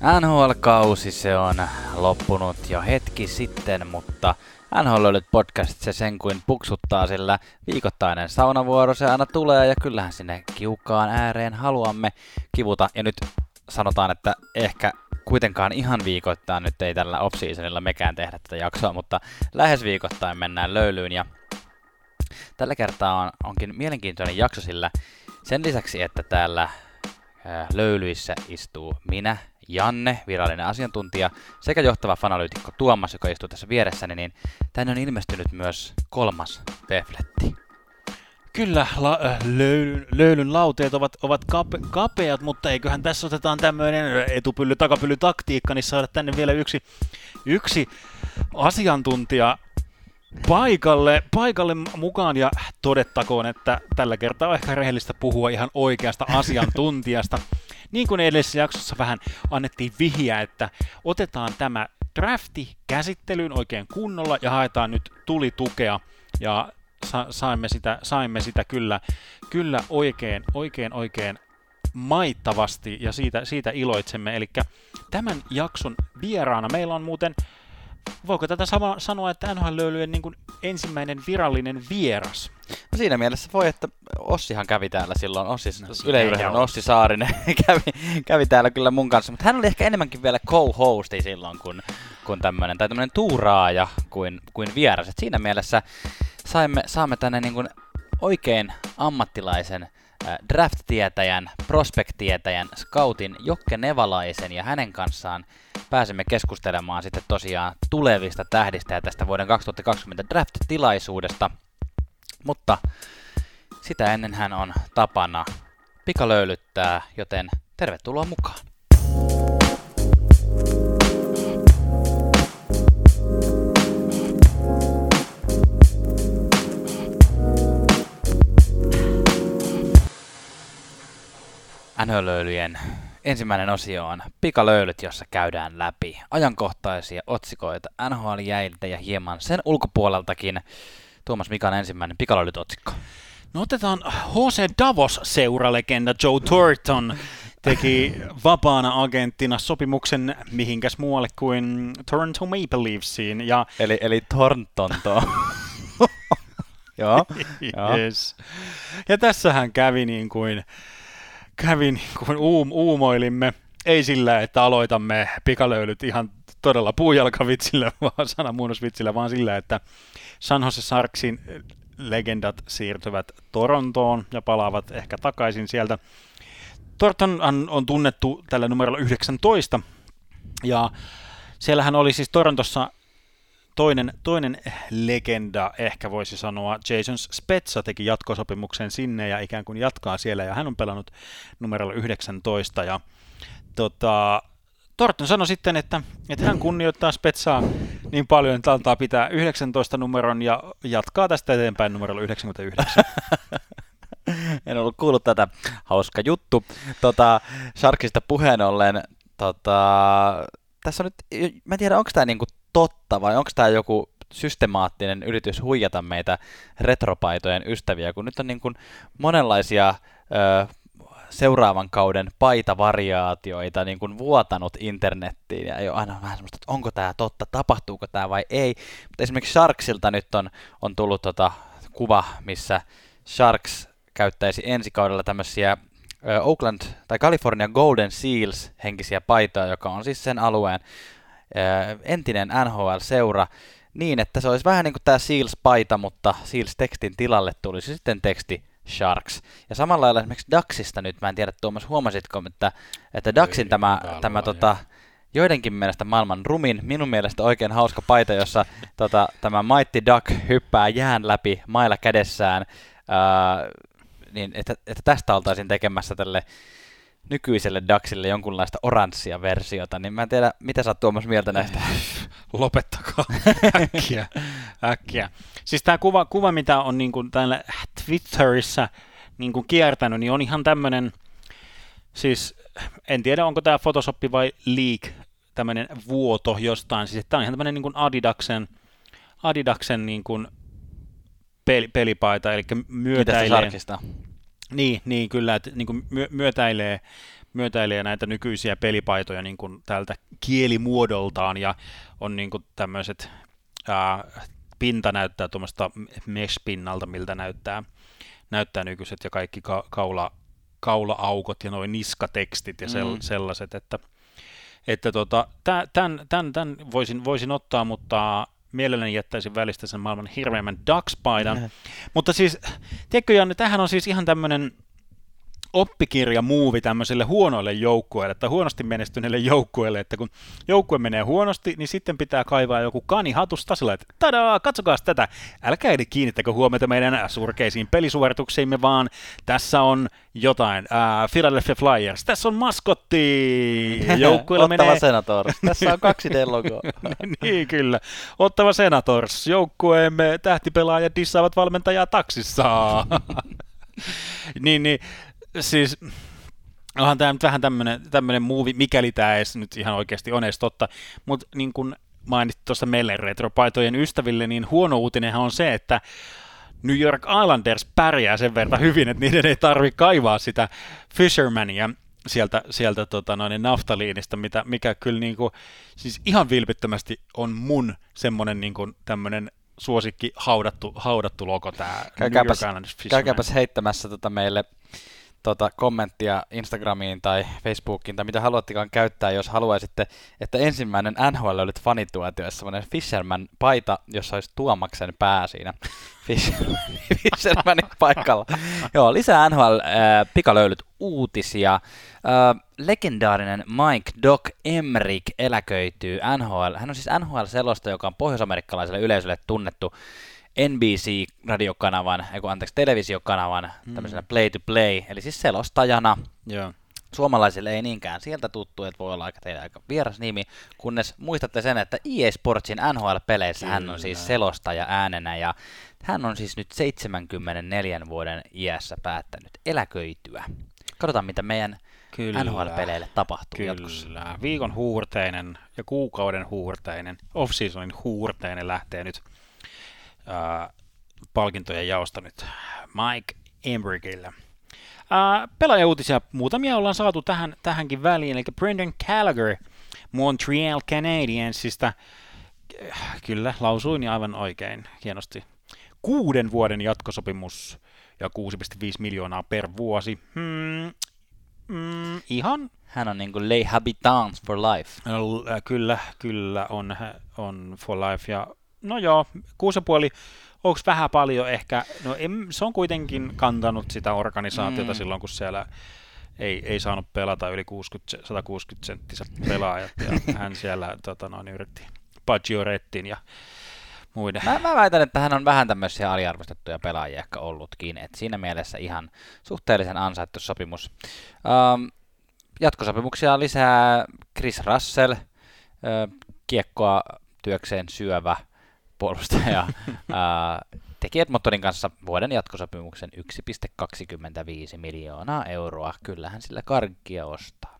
NHL-kausi se on loppunut jo hetki sitten, mutta NHL podcast se sen kuin puksuttaa, sillä viikoittainen saunavuoro se aina tulee ja kyllähän sinne kiukaan ääreen haluamme kivuta. Ja nyt sanotaan, että ehkä kuitenkaan ihan viikoittain nyt ei tällä off mekään tehdä tätä jaksoa, mutta lähes viikoittain mennään löylyyn ja tällä kertaa on, onkin mielenkiintoinen jakso, sillä sen lisäksi, että täällä löylyissä istuu minä, Janne, virallinen asiantuntija, sekä johtava fanalyytikko Tuomas, joka istuu tässä vieressäni, niin tänne on ilmestynyt myös kolmas pefletti. Kyllä, la, äh, löylyn, löylyn lauteet ovat, ovat kape, kapeat, mutta eiköhän tässä otetaan tämmöinen etupylly, takapylly taktiikka, niin saada tänne vielä yksi, yksi asiantuntija paikalle, paikalle mukaan ja todettakoon, että tällä kertaa on ehkä rehellistä puhua ihan oikeasta asiantuntijasta. Niin kuin edellisessä jaksossa vähän annettiin vihjeä, että otetaan tämä drafti käsittelyyn oikein kunnolla ja haetaan nyt tulitukea ja sa- saimme, sitä, saimme sitä kyllä, kyllä oikein, oikein, oikein maittavasti ja siitä, siitä iloitsemme. Eli tämän jakson vieraana meillä on muuten voiko tätä sama sanoa, että NHL-löylyjen niin ensimmäinen virallinen vieras? No siinä mielessä voi, että Ossihan kävi täällä silloin, Ossi, no, yleisön Ossi Saarinen kävi, kävi täällä kyllä mun kanssa, mutta hän oli ehkä enemmänkin vielä co-hosti silloin kuin, kuin tämmöinen, tai tämmöinen tuuraaja kuin, kuin vieras. Et siinä mielessä saimme, saamme tänne niin kuin oikein ammattilaisen draft-tietäjän, prospect-tietäjän, scoutin Jokke Nevalaisen ja hänen kanssaan pääsemme keskustelemaan sitten tosiaan tulevista tähdistä ja tästä vuoden 2020 draft-tilaisuudesta. Mutta sitä ennen hän on tapana pikalöylyttää, joten tervetuloa mukaan. NHL ensimmäinen osio on pikalöylyt, jossa käydään läpi ajankohtaisia otsikoita NHL-jäiltä ja hieman sen ulkopuoleltakin. Tuomas, mikä on ensimmäinen pikalöylyt-otsikko? No otetaan Jose Davos-seuralegenda Joe Thornton teki vapaana agenttina sopimuksen mihinkäs muualle kuin Toronto Maple Leafsiin. Ja... Eli, eli Thornton tuo. Joo. yes. Ja tässähän kävi niin kuin kävi niin kuin uum, uumoilimme, ei sillä, että aloitamme pikalöylyt ihan todella puujalkavitsillä, vaan sanamuunnosvitsillä, vaan sillä, että San Jose Sarksin legendat siirtyvät Torontoon ja palaavat ehkä takaisin sielta. Torton on tunnettu tällä numerolla 19, ja siellähän oli siis Torontossa toinen, toinen legenda, ehkä voisi sanoa, Jason Spezza teki jatkosopimuksen sinne ja ikään kuin jatkaa siellä, ja hän on pelannut numerolla 19, ja tota, Torton sanoi sitten, että, että hän kunnioittaa Spetsaa niin paljon, että antaa pitää 19 numeron ja jatkaa tästä eteenpäin numerolla 99. en ollut kuullut tätä. Hauska juttu. Tota, Sharkista puheen ollen, tota, tässä on nyt, mä en tiedä, onko tämä niinku totta vai onko tämä joku systemaattinen yritys huijata meitä retropaitojen ystäviä, kun nyt on niin kuin monenlaisia ö, seuraavan kauden paitavariaatioita niin kuin vuotanut internettiin ja ei ole aina vähän semmoista, että onko tämä totta, tapahtuuko tämä vai ei. Mutta esimerkiksi Sharksilta nyt on, on tullut tota kuva, missä Sharks käyttäisi ensi kaudella tämmöisiä Oakland tai California Golden Seals henkisiä paitoja, joka on siis sen alueen entinen NHL-seura, niin että se olisi vähän niin kuin tämä Seals-paita, mutta Seals-tekstin tilalle tulisi sitten teksti Sharks. Ja samalla lailla esimerkiksi Daxista nyt, mä en tiedä Tuomas, huomasitko, että, että Daxin tämä, tämä tota, joidenkin mielestä maailman rumin, minun mielestä oikein hauska paita, jossa tota, tämä Mighty Duck hyppää jään läpi mailla kädessään, ää, niin että, että tästä oltaisiin tekemässä tälle nykyiselle Daxille jonkunlaista oranssia versiota, niin mä en tiedä, mitä sä oot Tuomas mieltä näistä? Lopettakaa äkkiä, äkkiä. Siis tämä kuva, kuva, mitä on niin kuin täällä Twitterissä niin kuin kiertänyt, niin on ihan tämmöinen, siis en tiedä onko tämä Photoshop vai Leak, tämmöinen vuoto jostain, siis tämä on ihan tämmöinen niin kuin Adidaksen, Adidaksen niin kuin peli, pelipaita, eli myötäilee. Mitä niin, niin kyllä, että niin kuin myö, myötäilee, myötäilee näitä nykyisiä pelipaitoja niin kuin tältä kielimuodoltaan ja on niin kuin tämmöiset ää, pinta näyttää tuommoista mesh-pinnalta, miltä näyttää, näyttää nykyiset ja kaikki ka- kaula, kaula-aukot ja noin niskatekstit ja sel- mm. sellaiset, että, että tota, tämän, tämän, tämän voisin, voisin ottaa, mutta mielelläni jättäisin välistä sen maailman hirveimmän Dux-paidan. Mutta siis, tiedätkö Janne, tämähän on siis ihan tämmöinen oppikirja muuvi tämmöisille huonoille joukkueille tai huonosti menestyneille joukkueille, että kun joukkue menee huonosti, niin sitten pitää kaivaa joku kani hatusta sillä, että tadaa, katsokaa tätä. Älkää edes kiinnittäkö huomiota meidän surkeisiin pelisuorituksiimme, vaan tässä on jotain. Uh, Philadelphia Flyers, tässä on maskotti. Joukkueella Ottava menee... Senators, tässä on kaksi d niin kyllä. Ottava Senators, joukkueemme tähtipelaajat dissaavat valmentajaa taksissa. niin, niin siis onhan tämä nyt vähän tämmöinen, movie, mikäli tämä edes nyt ihan oikeasti on edes totta, mutta niin kuin mainitsit tuossa meille retropaitojen ystäville, niin huono uutinenhan on se, että New York Islanders pärjää sen verran hyvin, että niiden ei tarvitse kaivaa sitä Fishermania sieltä, sieltä tota noin, naftaliinista, mitä, mikä kyllä niin kuin, siis ihan vilpittömästi on mun semmoinen niin kuin, tämmöinen suosikki haudattu, haudattu logo tämä New York Islanders Fisherman. Käykääpäs heittämässä tota meille tota, kommenttia Instagramiin tai Facebookiin tai mitä haluattekaan käyttää, jos haluaisitte, että ensimmäinen NHL oli fanituotio, semmoinen Fisherman-paita, jossa olisi Tuomaksen pää siinä Fishermanin paikalla. Joo, lisää NHL äh, pikalöylyt uutisia. Äh, legendaarinen Mike Doc Emrick eläköityy NHL. Hän on siis NHL-selosta, joka on pohjoisamerikkalaiselle yleisölle tunnettu NBC-radiokanavan, ei anteeksi, televisiokanavan mm. tämmöisenä play-to-play, eli siis selostajana. Joo. Suomalaisille ei niinkään sieltä tuttu, että voi olla aika teidän aika vieras nimi, kunnes muistatte sen, että EA Sportsin NHL-peleissä Kyllä. hän on siis selostaja äänenä, ja hän on siis nyt 74 vuoden iässä päättänyt eläköityä. Katsotaan, mitä meidän Kyllä. NHL-peleille tapahtuu Kyllä. jatkossa. Viikon huurteinen ja kuukauden huurteinen, off-seasonin huurteinen lähtee nyt äh, palkintojen jaosta nyt Mike Embrickille. Äh, pelaajauutisia muutamia ollaan saatu tähän, tähänkin väliin, eli Brendan Gallagher Montreal Canadiensista, äh, kyllä, lausuin aivan oikein, hienosti. Kuuden vuoden jatkosopimus ja 6,5 miljoonaa per vuosi. Hmm, mm, ihan hän on niin kuin Les Habitants for Life. No, kyllä, kyllä on, on for life. Ja no joo, kuusi puoli, onko vähän paljon ehkä, no en, se on kuitenkin kantanut sitä organisaatiota mm. silloin, kun siellä ei, ei saanut pelata yli 60, 160 senttiset pelaajat, ja hän siellä tota, noin, yritti Pagiorettin ja muiden. Mä, mä väitän, että hän on vähän tämmöisiä aliarvostettuja pelaajia ehkä ollutkin, että siinä mielessä ihan suhteellisen ansaittu sopimus. Um, jatkosopimuksia lisää Chris Russell, kiekkoa työkseen syövä puolustaja ää, teki Edmontonin kanssa vuoden jatkosopimuksen 1,25 miljoonaa euroa. Kyllähän sillä karkkia ostaa.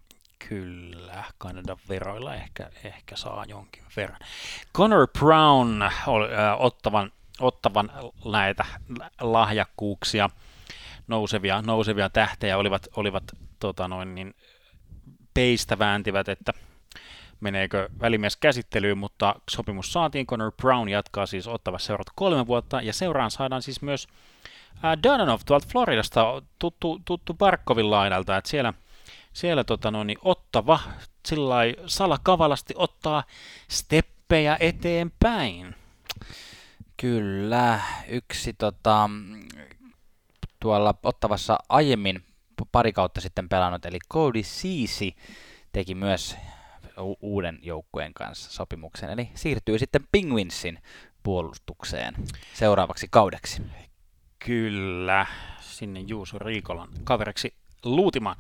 Kyllä, Kanadan veroilla ehkä, ehkä saa jonkin verran. Connor Brown oli, äh, ottavan, ottavan näitä lahjakkuuksia, nousevia, nousevia tähtejä olivat, olivat tota noin, niin, peistä vääntivät, että meneekö välimies käsittelyyn, mutta sopimus saatiin. Connor Brown jatkaa siis ottava seurat kolme vuotta, ja seuraan saadaan siis myös äh, Dunanov tuolta Floridasta, tuttu, tuttu Barkovin lainalta, että siellä, siellä tota no, niin ottava sillä salakavalasti ottaa steppejä eteenpäin. Kyllä, yksi tota, tuolla ottavassa aiemmin pari kautta sitten pelannut, eli Cody Ceesay teki myös uuden joukkueen kanssa sopimuksen, eli siirtyy sitten Penguinsin puolustukseen seuraavaksi kaudeksi. Kyllä, sinne Juuso Riikolan kaveriksi luutimaan.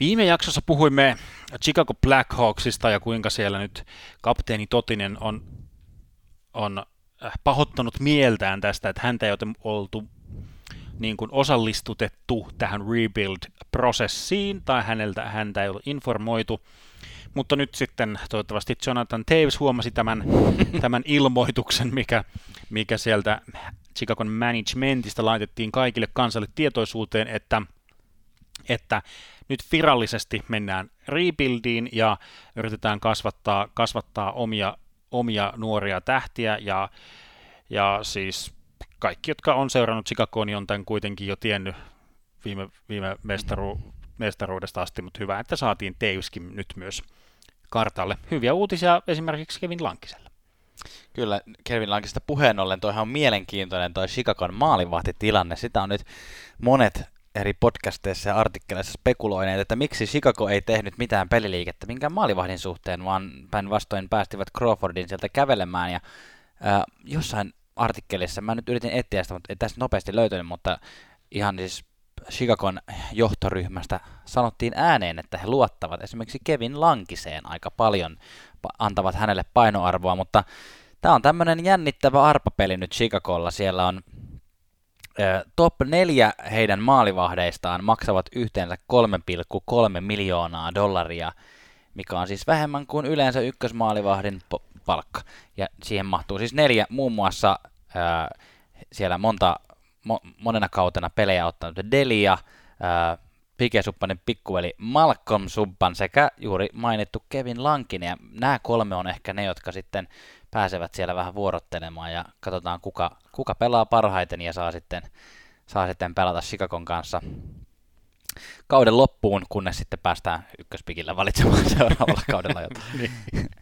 Viime jaksossa puhuimme Chicago Blackhawksista ja kuinka siellä nyt kapteeni Totinen on, on äh, pahoittanut mieltään tästä, että häntä ei ole oltu niin kuin osallistutettu tähän rebuild-prosessiin tai häneltä, häntä ei ole informoitu. Mutta nyt sitten toivottavasti Jonathan Taves huomasi tämän, tämän ilmoituksen, mikä, mikä sieltä Chicagon managementista laitettiin kaikille kansalle tietoisuuteen, että, että nyt virallisesti mennään rebuildiin ja yritetään kasvattaa, kasvattaa omia, omia nuoria tähtiä. Ja, ja siis kaikki, jotka on seurannut Chicagoa, niin on tämän kuitenkin jo tiennyt. Viime, viime mestaru, mestaruudesta asti, mutta hyvä, että saatiin Teuskin nyt myös kartalle. Hyviä uutisia esimerkiksi Kevin Lankiselle. Kyllä, Kevin Lankista puheen ollen, toihan on mielenkiintoinen toi Chicagon maalivahtitilanne. Sitä on nyt monet eri podcasteissa ja artikkeleissa spekuloineet, että miksi Chicago ei tehnyt mitään peliliikettä minkään maalivahdin suhteen, vaan päinvastoin päästivät Crawfordin sieltä kävelemään. Ja äh, jossain artikkelissa, mä nyt yritin etsiä sitä, mutta ei tässä nopeasti löytänyt, mutta ihan siis Chicagon johtoryhmästä sanottiin ääneen, että he luottavat esimerkiksi Kevin Lankiseen aika paljon, antavat hänelle painoarvoa, mutta tämä on tämmöinen jännittävä arpapeli nyt Chicagolla. Siellä on top 4 heidän maalivahdeistaan maksavat yhteensä 3,3 miljoonaa dollaria, mikä on siis vähemmän kuin yleensä ykkösmaalivahdin palkka. Ja siihen mahtuu siis neljä, muun muassa siellä monta, mo, monena kautena pelejä ottanut Delia, ää, Pike Suppanen pikkuveli Malcolm Subban sekä juuri mainittu Kevin Lankinen. Ja nämä kolme on ehkä ne, jotka sitten pääsevät siellä vähän vuorottelemaan ja katsotaan kuka, kuka pelaa parhaiten ja saa sitten, saa sitten pelata Chicagon kanssa kauden loppuun, kunnes sitten päästään ykköspikillä valitsemaan seuraavalla kaudella jotain.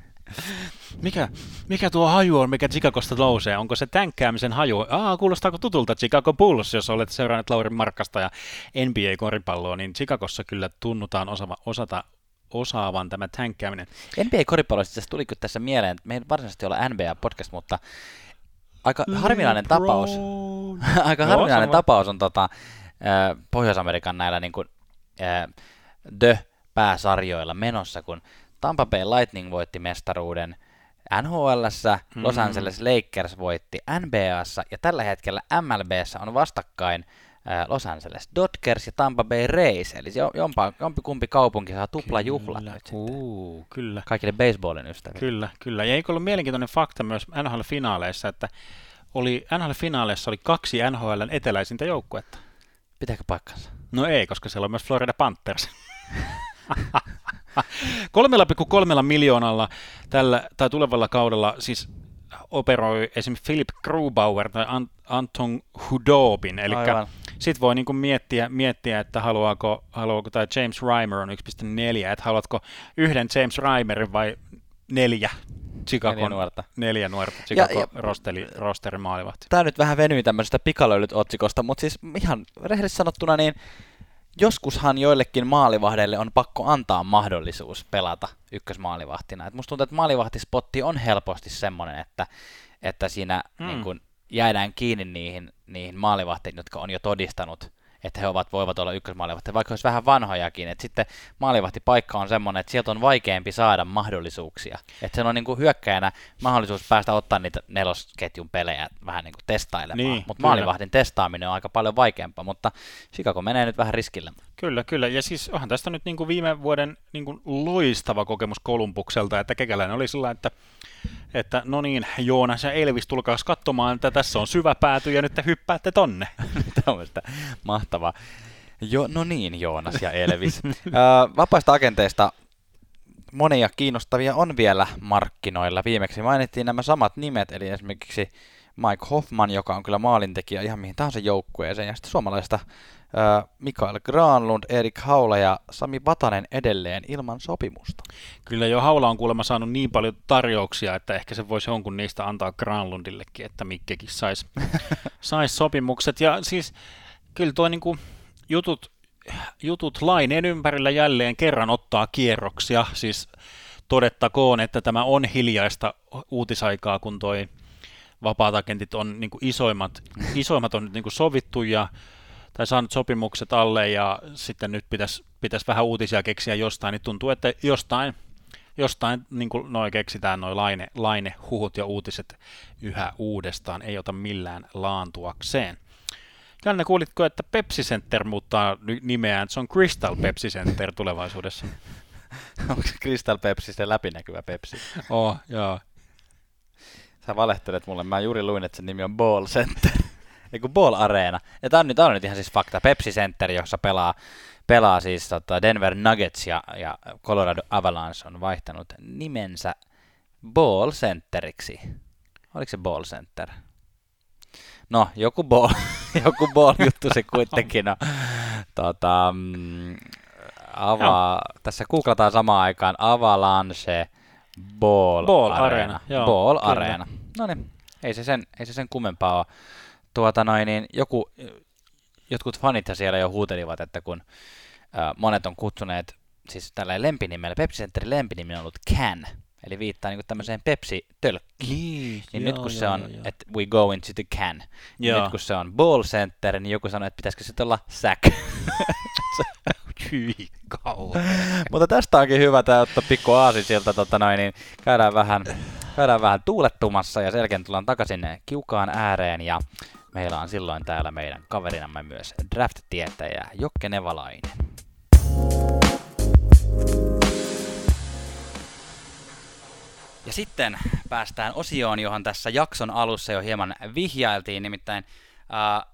Mikä, mikä tuo haju on, mikä Chicagosta nousee? Onko se tänkkäämisen haju? Aa, kuulostaako tutulta Chicago Bulls, jos olet seurannut Laurin Markkasta ja NBA-koripalloa, niin Chicagossa kyllä tunnutaan osava, osata osaavan tämä tänkkääminen. NBA-koripalloista tuli kyllä tässä mieleen, me ei varsinaisesti olla NBA-podcast, mutta aika harvinainen tapaus, aika no, harvinainen sama. tapaus on tota, Pohjois-Amerikan näillä niin kuin, The-pääsarjoilla menossa, kun Tampa Bay Lightning voitti mestaruuden NHL, Los mm. Angeles Lakers voitti NBAssa ja tällä hetkellä MLBssä on vastakkain Los Angeles Dodgers ja Tampa Bay Rays, eli jompa, jompikumpi kaupunki saa tuplajuhlat nyt uh, kyllä. Kaikille baseballin ystäville. Kyllä, kyllä. Ja eikö ollut mielenkiintoinen fakta myös NHL-finaaleissa, että oli, NHL-finaaleissa oli kaksi NHLn eteläisintä joukkuetta. Pitääkö paikkansa? No ei, koska siellä on myös Florida Panthers. 3,3 miljoonalla tällä, tai tulevalla kaudella siis operoi esimerkiksi Philip Grubauer tai Anton Hudobin, eli sitten voi niinku miettiä, miettiä, että haluaako, haluaako tai James Reimer on 1.4, että haluatko yhden James Reimerin vai neljä Chicago, neljä nuorta. Neljä nuorta Chicago ja, ja, rosteri. Tämä nyt vähän venyy tämmöisestä pikalöylyt-otsikosta, mutta siis ihan rehellisesti sanottuna, niin joskushan joillekin maalivahdeille on pakko antaa mahdollisuus pelata ykkösmaalivahtina. Et musta tuntuu, että maalivahtispotti on helposti semmoinen, että, että siinä mm. niin kun jäädään kiinni niihin, niihin maalivahteihin, jotka on jo todistanut että he ovat, voivat olla ykkösmaalivahti, vaikka olisi vähän vanhojakin. Että sitten maalivahtipaikka on semmoinen, että sieltä on vaikeampi saada mahdollisuuksia. Että se on niin kuin hyökkäjänä mahdollisuus päästä ottaa niitä nelosketjun pelejä vähän niin kuin testailemaan. Niin, mutta maalivahdin testaaminen on aika paljon vaikeampaa, mutta Chicago menee nyt vähän riskille. Kyllä, kyllä. Ja siis onhan tästä nyt niin kuin viime vuoden niin kuin loistava kokemus Kolumbukselta, että Kekäläinen oli sillä, että että no niin, Joonas ja Elvis, tulkaa katsomaan, että tässä on syvä pääty ja nyt te hyppäätte tonne. Tämmöistä mahtavaa. Jo, no niin, Joonas ja Elvis. vapaista agenteista monia kiinnostavia on vielä markkinoilla. Viimeksi mainittiin nämä samat nimet, eli esimerkiksi Mike Hoffman, joka on kyllä maalintekijä ihan mihin tahansa joukkueeseen, ja sitten suomalaista Mikael Granlund, Erik Haula ja Sami Vatanen edelleen ilman sopimusta. Kyllä jo Haula on kuulemma saanut niin paljon tarjouksia, että ehkä se voisi jonkun niistä antaa Granlundillekin, että Mikkekin saisi sais sopimukset. Ja siis kyllä tuo niinku jutut, jutut laineen ympärillä jälleen kerran ottaa kierroksia, siis todettakoon, että tämä on hiljaista uutisaikaa, kun toi vapaat agentit on niin isoimmat, isoimmat on nyt niin sovittu ja tai saanut sopimukset alle ja sitten nyt pitäisi, pitäisi vähän uutisia keksiä jostain, niin tuntuu, että jostain, jostain niin kuin noi keksitään noin laine, lainehuhut ja uutiset yhä uudestaan, ei ota millään laantuakseen. Janne, kuulitko, että Pepsi Center muuttaa nimeään, se on Crystal Pepsi Center tulevaisuudessa? Onko se Crystal Pepsi se läpinäkyvä Pepsi? Oh, joo. Sä valehtelet mulle, mä juuri luin, että sen nimi on Ball Center. Eiku Ball Arena. Ja tää on, nyt, tää on nyt ihan siis fakta. Pepsi Center, jossa pelaa, pelaa siis tota Denver Nuggets ja, ja Colorado Avalanche on vaihtanut nimensä Ball Centeriksi. Oliko se Ball Center? No, joku ball, joku ball juttu se kuitenkin on. Tota, mm, avaa, tässä googlataan samaan aikaan Avalanche Ball, Ball Arena. Arena, joo, Ball kyllä. Arena. No niin, ei se sen, ei se sen kummempaa ole. Tuota noin, niin joku, jotkut fanit siellä jo huutelivat, että kun ää, monet on kutsuneet, siis tällä lempinimellä, Pepsi Centerin lempinimi on ollut Can, eli viittaa niin tämmöiseen Pepsi-tölkkiin. Niin, Niin nyt kun se on, että we go into the can, niin Joo. nyt kun se on ball center, niin joku sanoi, että pitäisikö sitten olla sack. Hyi. Mutta tästä onkin hyvä tää ottaa pikku aasi sieltä, tota noin, niin käydään vähän, käydään vähän tuulettumassa ja selkeän tullaan takaisin kiukaan ääreen ja meillä on silloin täällä meidän kaverinamme myös draft-tietäjä Jokke Nevalainen. Ja sitten päästään osioon, johon tässä jakson alussa jo hieman vihjailtiin, nimittäin äh,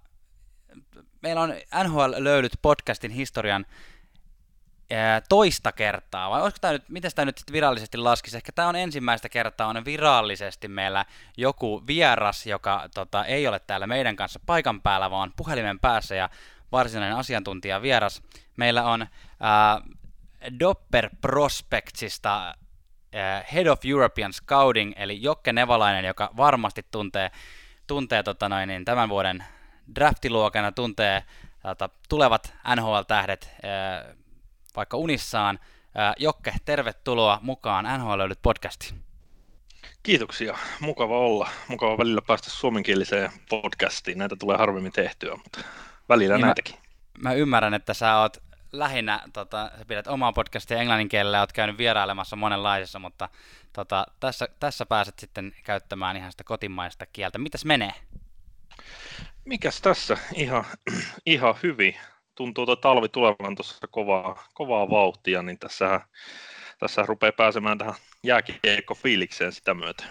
meillä on NHL löydyt podcastin historian toista kertaa, vai olisiko tämä nyt, miten tämä nyt virallisesti laskisi? Ehkä tämä on ensimmäistä kertaa, on virallisesti meillä joku vieras, joka tota, ei ole täällä meidän kanssa paikan päällä, vaan puhelimen päässä ja varsinainen asiantuntija vieras. Meillä on ää, Dopper Prospectsista ää, Head of European Scouting, eli Jokke Nevalainen, joka varmasti tuntee, tuntee tota noin, niin tämän vuoden draftiluokana, tuntee tota, tulevat NHL-tähdet vaikka unissaan. Jokke, tervetuloa mukaan NHL löydyt podcastiin. Kiitoksia. Mukava olla. Mukava välillä päästä suomenkieliseen podcastiin. Näitä tulee harvemmin tehtyä, mutta välillä Niin mä- näitäkin. Mä ymmärrän, että sä oot lähinnä, tota, sä pidät omaa podcastia englannin kielellä, oot käynyt vierailemassa monenlaisissa, mutta tota, tässä, tässä pääset sitten käyttämään ihan sitä kotimaista kieltä. Mitäs menee? Mikäs tässä? Ihan, ihan hyvin. Tuntuu, että talvi tulevan tuossa kovaa, kovaa vauhtia, niin tässä, tässä rupeaa pääsemään tähän jääkiekko-fiilikseen sitä myöten.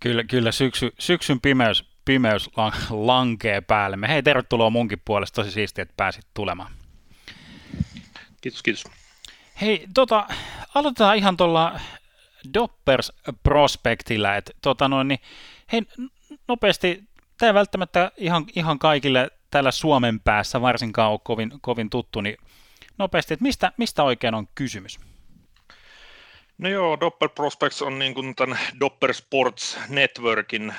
Kyllä, kyllä syksy, syksyn pimeys, pimeys lan- lankee päälle. Hei, tervetuloa munkin puolesta. Tosi siistiä, että pääsit tulemaan. Kiitos, kiitos. Hei, tota, aloitetaan ihan tuolla Doppers Prospectilla. Et, tota noin, niin, hei, nopeasti, tämä ei välttämättä ihan, ihan kaikille täällä Suomen päässä varsinkaan ole kovin, kovin tuttu, niin nopeasti, että mistä, mistä oikein on kysymys? No joo, Doppel Prospects on niin kuin tämän Dopper Sports Networkin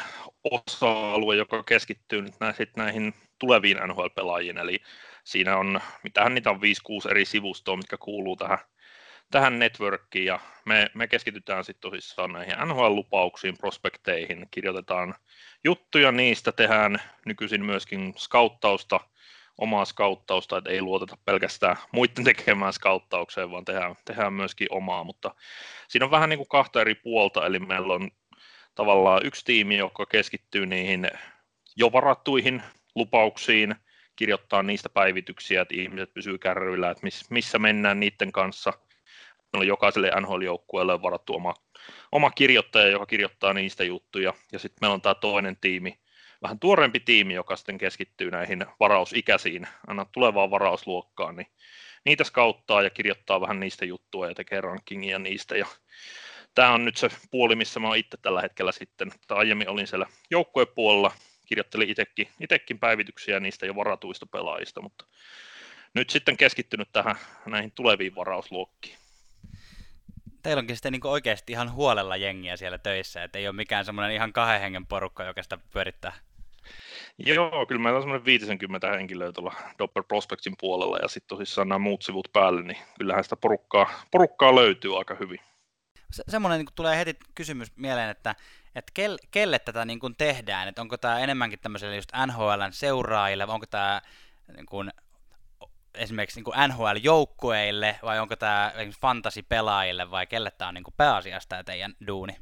osa-alue, joka keskittyy nyt näihin, näihin tuleviin NHL-pelaajiin, eli siinä on, mitähän niitä on 5-6 eri sivustoa, mitkä kuuluu tähän, tähän networkiin, ja me, me keskitytään sitten tosissaan näihin NHL-lupauksiin, prospekteihin, kirjoitetaan juttuja niistä, tehdään nykyisin myöskin skauttausta, omaa skauttausta, että ei luoteta pelkästään muiden tekemään skauttaukseen, vaan tehdään, tehdään myöskin omaa, mutta siinä on vähän niin kuin kahta eri puolta, eli meillä on tavallaan yksi tiimi, joka keskittyy niihin jo varattuihin lupauksiin, kirjoittaa niistä päivityksiä, että ihmiset pysyy kärryillä, että miss, missä mennään niiden kanssa. On jokaiselle NHL-joukkueelle varattu oma, oma kirjoittaja, joka kirjoittaa niistä juttuja, ja sitten meillä on tämä toinen tiimi, vähän tuorempi tiimi, joka sitten keskittyy näihin varausikäisiin, aina tulevaan varausluokkaan, niin niitä skauttaa ja kirjoittaa vähän niistä juttua ja tekee rankingia niistä. Ja tämä on nyt se puoli, missä mä oon itse tällä hetkellä sitten, tai aiemmin olin siellä joukkuepuolella, kirjoittelin itsekin, itsekin päivityksiä niistä jo varatuista pelaajista, mutta nyt sitten keskittynyt tähän näihin tuleviin varausluokkiin. Teillä onkin sitten niin oikeasti ihan huolella jengiä siellä töissä, että ei ole mikään semmoinen ihan kahden hengen porukka, joka sitä pyörittää. Joo, kyllä meillä on semmoinen 50 henkilöä tuolla Dopper Prospectsin puolella ja sitten tosissaan nämä muut sivut päälle, niin kyllähän sitä porukkaa, porukkaa löytyy aika hyvin. Se, semmoinen niin tulee heti kysymys mieleen, että, että kel, kelle tätä niin kuin tehdään, että onko tämä enemmänkin tämmöiselle just NHLn seuraajille, vai onko tämä niin kuin, esimerkiksi niin NHL-joukkueille, vai onko tämä fantasy-pelaajille, vai kelle tämä on niin pääasiassa tämä teidän duuni?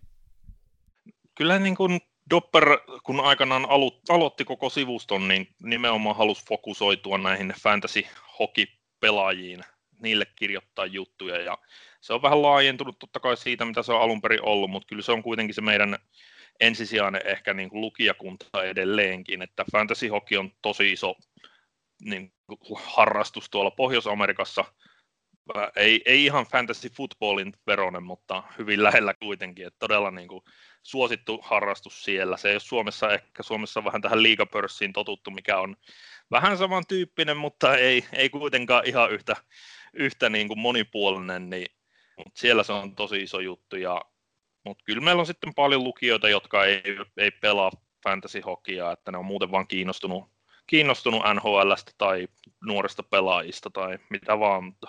Kyllä niin kuin Dopper, kun aikanaan alu, aloitti koko sivuston, niin nimenomaan halusi fokusoitua näihin fantasy hockey-pelaajiin, niille kirjoittaa juttuja ja se on vähän laajentunut totta kai siitä, mitä se on alun perin ollut, mutta kyllä se on kuitenkin se meidän ensisijainen ehkä niin kuin lukijakunta edelleenkin, että fantasy hockey on tosi iso niin harrastus tuolla Pohjois-Amerikassa. Ei, ei ihan fantasy footballin veronen, mutta hyvin lähellä kuitenkin. Että todella niin kuin suosittu harrastus siellä. Se ei ole Suomessa, ehkä Suomessa vähän tähän liigapörssiin totuttu, mikä on vähän samantyyppinen, mutta ei, ei kuitenkaan ihan yhtä, yhtä niin kuin monipuolinen, niin, mutta siellä se on tosi iso juttu. Ja, mutta kyllä meillä on sitten paljon lukijoita, jotka ei, ei pelaa fantasy hokia, että ne on muuten vaan kiinnostunut, kiinnostunut NHLstä tai nuorista pelaajista tai mitä vaan, mutta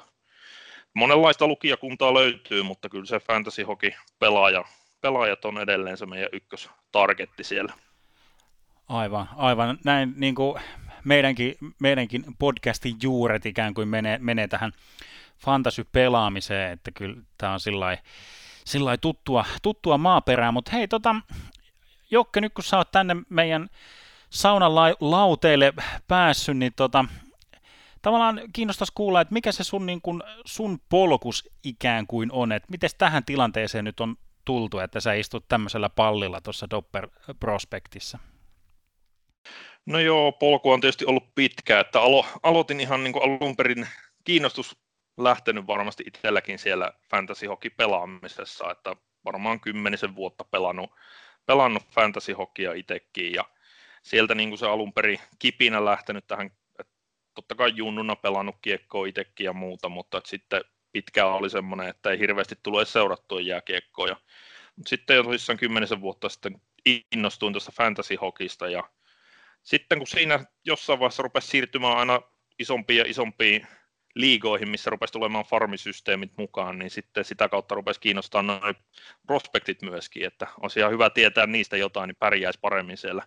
monenlaista lukijakuntaa löytyy, mutta kyllä se fantasy hoki pelaaja, pelaajat on edelleen se meidän ykköstargetti siellä. Aivan, aivan. Näin niin kuin meidänkin, meidänkin podcastin juuret ikään kuin menee, menee tähän fantasy-pelaamiseen, että kyllä tämä on sillä tuttua, tuttua maaperää, mutta hei tota, Jokke, nyt kun sä oot tänne meidän saunan lauteille päässyt, niin tota, tavallaan kiinnostaisi kuulla, että mikä se sun, niin kun, sun polkus ikään kuin on, että miten tähän tilanteeseen nyt on tultu, että sä istut tämmöisellä pallilla tuossa Dopper Prospektissa? No joo, polku on tietysti ollut pitkä, että alo, aloitin ihan niin alun perin kiinnostus lähtenyt varmasti itselläkin siellä fantasy hockey pelaamisessa, että varmaan kymmenisen vuotta pelannut, pelannut fantasy hockeya itsekin ja sieltä niin kuin se alun perin kipinä lähtenyt tähän, totta kai junnuna pelannut kiekkoa itsekin ja muuta, mutta sitten pitkään oli semmoinen, että ei hirveästi tule seurattua jääkiekkoa. Sitten jo tosissaan kymmenisen vuotta sitten innostuin tuosta fantasy hokista ja sitten kun siinä jossain vaiheessa rupesi siirtymään aina isompiin ja isompiin liigoihin, missä rupesi tulemaan farmisysteemit mukaan, niin sitten sitä kautta rupesi kiinnostaa noin prospektit myöskin, että on ihan hyvä tietää niistä jotain, niin pärjäisi paremmin siellä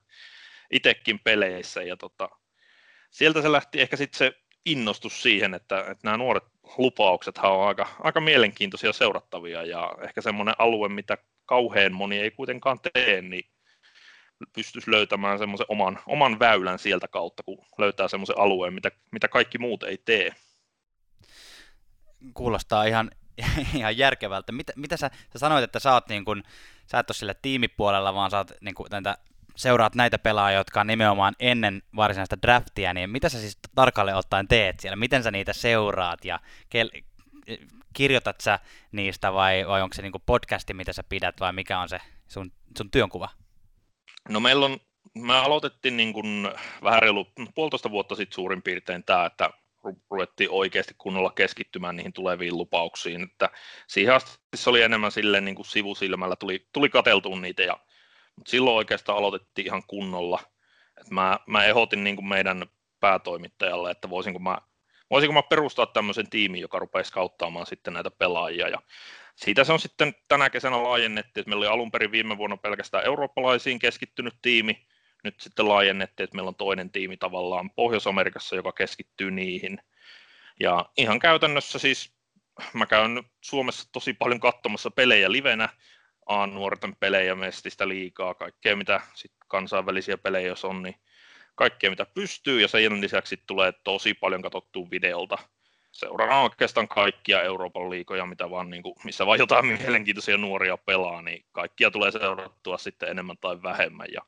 itsekin peleissä. Ja tota, sieltä se lähti ehkä sitten se innostus siihen, että, että nämä nuoret lupaukset on aika, aika mielenkiintoisia seurattavia ja ehkä semmoinen alue, mitä kauhean moni ei kuitenkaan tee, niin pystyisi löytämään semmoisen oman, oman väylän sieltä kautta, kun löytää semmoisen alueen, mitä, mitä kaikki muut ei tee. Kuulostaa ihan, ihan järkevältä. Mitä, mitä sä, sä sanoit, että sä, oot niin kun, sä et ole sillä tiimipuolella, vaan sä oot niin kun, näitä, seuraat näitä pelaajia, jotka on nimenomaan ennen varsinaista draftia, niin mitä sä siis tarkalleen ottaen teet siellä? Miten sä niitä seuraat ja kel, kirjoitat sä niistä vai, vai onko se niin podcasti, mitä sä pidät vai mikä on se sun, sun työnkuva? No meillä on, me aloitettiin niin kuin vähän reilu puolitoista vuotta sitten suurin piirtein tämä, että ruvettiin oikeasti kunnolla keskittymään niihin tuleviin lupauksiin, että siihen asti se oli enemmän silleen niin kuin sivusilmällä, tuli, tuli kateltuun niitä, ja, mutta silloin oikeastaan aloitettiin ihan kunnolla. Et mä, mä ehdotin niin kuin meidän päätoimittajalle, että voisinko mä, voisinko mä perustaa tämmöisen tiimin, joka rupeaisi kauttaamaan sitten näitä pelaajia, ja siitä se on sitten tänä kesänä laajennettiin, että meillä oli alun perin viime vuonna pelkästään eurooppalaisiin keskittynyt tiimi, nyt sitten laajennettiin, että meillä on toinen tiimi tavallaan Pohjois-Amerikassa, joka keskittyy niihin. Ja ihan käytännössä siis mä käyn Suomessa tosi paljon katsomassa pelejä livenä, A-nuorten pelejä, mestistä liikaa, kaikkea mitä sit kansainvälisiä pelejä jos on, niin kaikkea mitä pystyy, ja sen lisäksi tulee tosi paljon katsottua videolta seuraan oikeastaan kaikkia Euroopan liikoja, mitä vaan, niin kuin, missä vaan jotain mielenkiintoisia nuoria pelaa, niin kaikkia tulee seurattua sitten enemmän tai vähemmän. Ja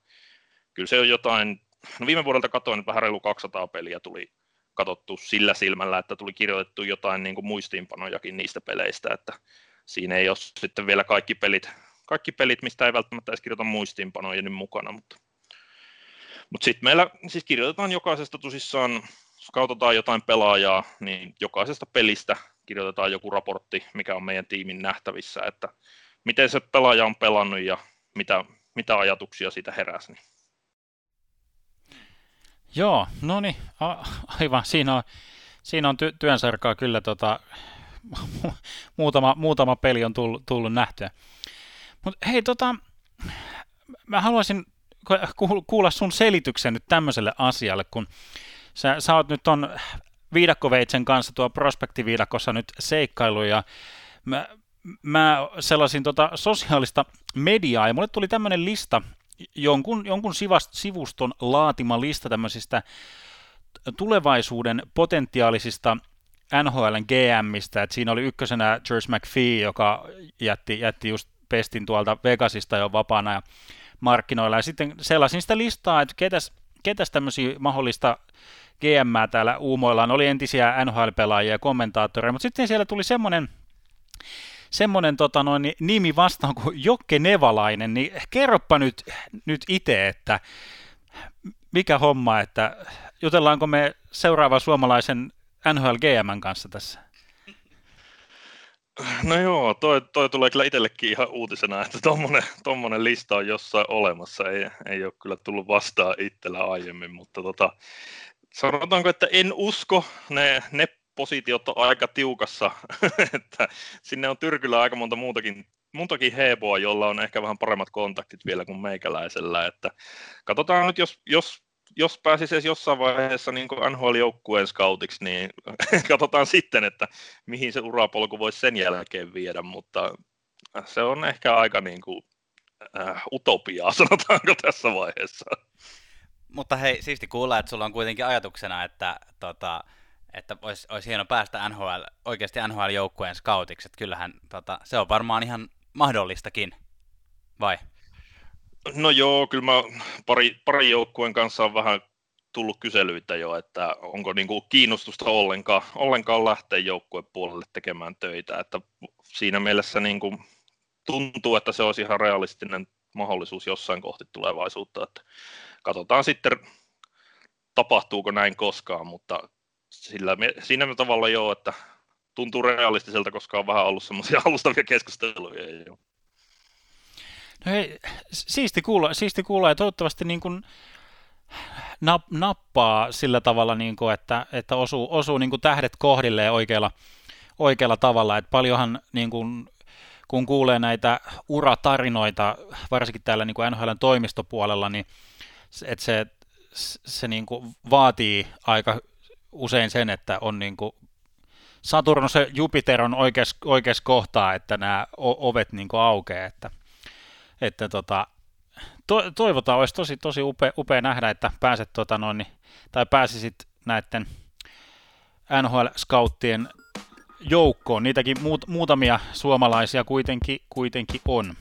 kyllä se on jotain, no viime vuodelta katsoin, että vähän reilu 200 peliä tuli katsottu sillä silmällä, että tuli kirjoitettu jotain niin kuin muistiinpanojakin niistä peleistä, että siinä ei ole sitten vielä kaikki pelit, kaikki pelit mistä ei välttämättä edes kirjoita muistiinpanoja niin mukana, mutta, mutta sitten meillä siis kirjoitetaan jokaisesta tosissaan jos katsotaan jotain pelaajaa, niin jokaisesta pelistä kirjoitetaan joku raportti, mikä on meidän tiimin nähtävissä, että miten se pelaaja on pelannut ja mitä, mitä ajatuksia siitä heräsi. Niin. Joo, no niin, aivan. Siinä on, siinä on ty- työnsarkaa kyllä tota, muutama, muutama peli on tullut, tullut nähtyä. Mutta hei, tota, mä haluaisin kuulla sun selityksen nyt tämmöiselle asialle, kun sä, sä oot nyt ton viidakkoveitsen kanssa tuo prospektiviidakossa nyt seikkailu ja mä, mä sellaisin tota sosiaalista mediaa ja mulle tuli tämmöinen lista, jonkun, jonkun sivuston laatima lista tämmöisistä tulevaisuuden potentiaalisista NHLn GMistä, että siinä oli ykkösenä George McPhee, joka jätti, jätti just pestin tuolta Vegasista jo vapaana ja markkinoilla, ja sitten sellaisin sitä listaa, että ketäs, ketäs tämmöisiä mahdollista GM täällä uumoillaan, oli entisiä NHL-pelaajia ja kommentaattoreja, mutta sitten siellä tuli semmoinen semmoinen tota noin, nimi vastaan kuin Jokke Nevalainen, niin kerropa nyt, nyt itse, että mikä homma, että jutellaanko me seuraavan suomalaisen NHL GM kanssa tässä? No joo, toi, toi tulee kyllä itsellekin ihan uutisena, että tommonen lista on jossain olemassa. Ei, ei ole kyllä tullut vastaan itsellä aiemmin, mutta tota, sanotaanko, että en usko. Ne, ne positiot on aika tiukassa, että sinne on tyrkyllä aika monta muutakin, muutakin heboa, jolla on ehkä vähän paremmat kontaktit vielä kuin meikäläisellä. Että katsotaan nyt, jos, jos jos pääsisi edes jossain vaiheessa niin NHL-joukkueen scoutiksi, niin katsotaan sitten, että mihin se urapolku voisi sen jälkeen viedä, mutta se on ehkä aika niin kuin, äh, utopiaa, sanotaanko tässä vaiheessa. Mutta hei, siisti kuulla, että sulla on kuitenkin ajatuksena, että, tota, että olisi, olisi hieno päästä NHL, oikeasti NHL-joukkueen scoutiksi, että kyllähän tota, se on varmaan ihan mahdollistakin, vai? No joo, kyllä mä pari, pari joukkueen kanssa on vähän tullut kyselyitä jo, että onko niin kuin kiinnostusta ollenkaan, ollenkaan lähteä joukkueen puolelle tekemään töitä, että siinä mielessä niin kuin tuntuu, että se olisi ihan realistinen mahdollisuus jossain kohti tulevaisuutta, että katsotaan sitten, tapahtuuko näin koskaan, mutta sillä, siinä tavalla joo, että tuntuu realistiselta, koska on vähän ollut semmoisia alustavia keskusteluja jo. No hei, siisti kuulla, siisti kuulla ja toivottavasti niin kuin nappaa sillä tavalla, niin kuin, että, että osuu, osuu niin kuin tähdet kohdilleen oikealla, oikealla tavalla. Että paljonhan niin kuin, kun kuulee näitä uratarinoita, varsinkin täällä niin kuin NHLn toimistopuolella, niin että se, se niin kuin vaatii aika usein sen, että on niin kuin Saturnus ja Jupiter on oikeassa oikeas kohtaa, että nämä ovet niin kuin aukeaa, että että tota, to, toivotaan, olisi tosi, tosi upea, upea nähdä, että pääset tota noin, tai pääsisit näiden NHL-scouttien joukkoon. Niitäkin muut, muutamia suomalaisia kuitenkin, kuitenkin on.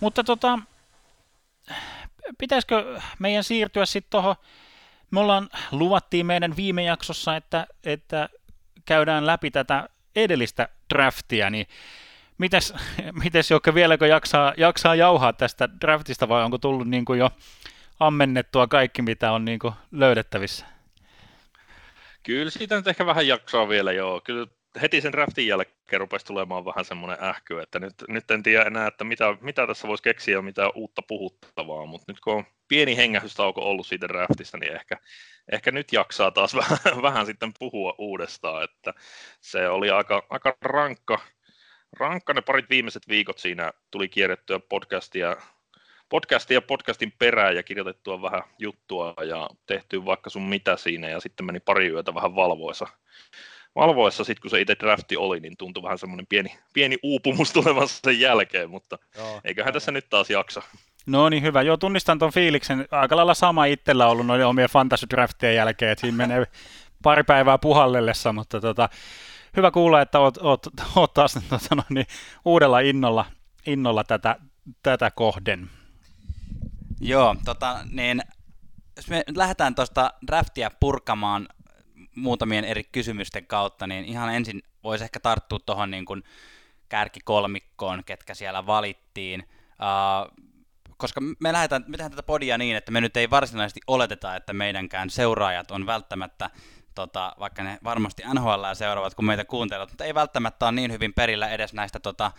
Mutta tota, pitäisikö meidän siirtyä sitten tuohon, me ollaan, luvattiin meidän viime jaksossa, että, että käydään läpi tätä edellistä draftia, niin mites, mites Jokka, vieläkö jaksaa, jaksaa jauhaa tästä draftista vai onko tullut niin kuin jo ammennettua kaikki, mitä on niin kuin löydettävissä? Kyllä siitä nyt ehkä vähän jaksaa vielä joo. Kyllä heti sen draftin jälkeen rupesi tulemaan vähän semmoinen ähky, että nyt, nyt en tiedä enää, että mitä, mitä tässä voisi keksiä ja mitä uutta puhuttavaa, mutta nyt kun on pieni hengähystauko ollut siitä draftista, niin ehkä, ehkä nyt jaksaa taas vähän, vähän sitten puhua uudestaan, että se oli aika, aika rankka, rankka ne parit viimeiset viikot siinä tuli kierrettyä podcastia, podcastia podcastin perään ja kirjoitettua vähän juttua ja tehty vaikka sun mitä siinä ja sitten meni pari yötä vähän valvoissa, valvoessa sitten kun se itse drafti oli, niin tuntui vähän semmoinen pieni, pieni uupumus tulevassa sen jälkeen, mutta Joo, eiköhän joo. tässä nyt taas jaksa. No niin, hyvä. Joo, tunnistan tuon fiiliksen. Aika lailla sama itsellä ollut noiden omien fantasy draftien jälkeen, että siinä menee pari päivää puhallellessa, mutta tota, hyvä kuulla, että oot, oot, oot taas tota, no, niin, uudella innolla, innolla tätä, tätä kohden. Joo, tota, niin, jos me lähdetään tuosta draftia purkamaan muutamien eri kysymysten kautta, niin ihan ensin voisi ehkä tarttua tuohon niin kärkikolmikkoon, ketkä siellä valittiin. Uh, koska me, lähdetään, me tehdään tätä podia niin, että me nyt ei varsinaisesti oleteta, että meidänkään seuraajat on välttämättä, tota, vaikka ne varmasti NHL seuraavat, kun meitä kuuntelevat, mutta ei välttämättä ole niin hyvin perillä edes näistä tota,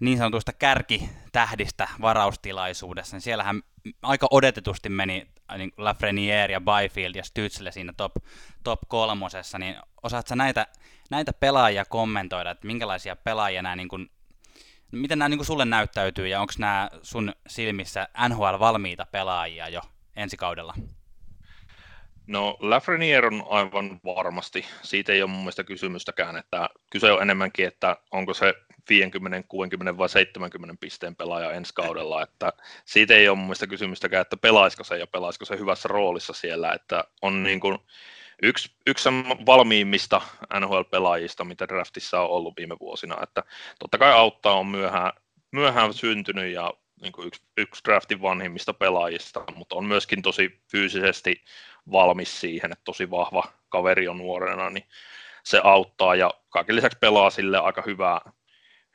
niin sanotusta kärkitähdistä varaustilaisuudessa, siellähän aika odotetusti meni niin Lafreniere ja Byfield ja Stützle siinä top, top kolmosessa, niin osaatko näitä, näitä pelaajia kommentoida, että minkälaisia pelaajia nämä niin kuin Miten nämä niin kuin sulle näyttäytyy ja onko nämä sun silmissä NHL-valmiita pelaajia jo ensi kaudella? No Lafreniere on aivan varmasti. Siitä ei ole mun mielestä kysymystäkään, että kyse on enemmänkin, että onko se 50, 60 vai 70 pisteen pelaaja ensi kaudella, että siitä ei ole mun mielestä kysymystäkään, että pelaisiko se ja pelaisiko se hyvässä roolissa siellä, että on niin kuin, yksi, yksi valmiimmista NHL-pelaajista, mitä draftissa on ollut viime vuosina, että totta kai auttaa on myöhään, myöhään syntynyt ja niin kuin yksi, yksi draftin vanhimmista pelaajista, mutta on myöskin tosi fyysisesti valmis siihen, että tosi vahva kaveri on nuorena, niin se auttaa ja kaiken lisäksi pelaa sille aika hyvää,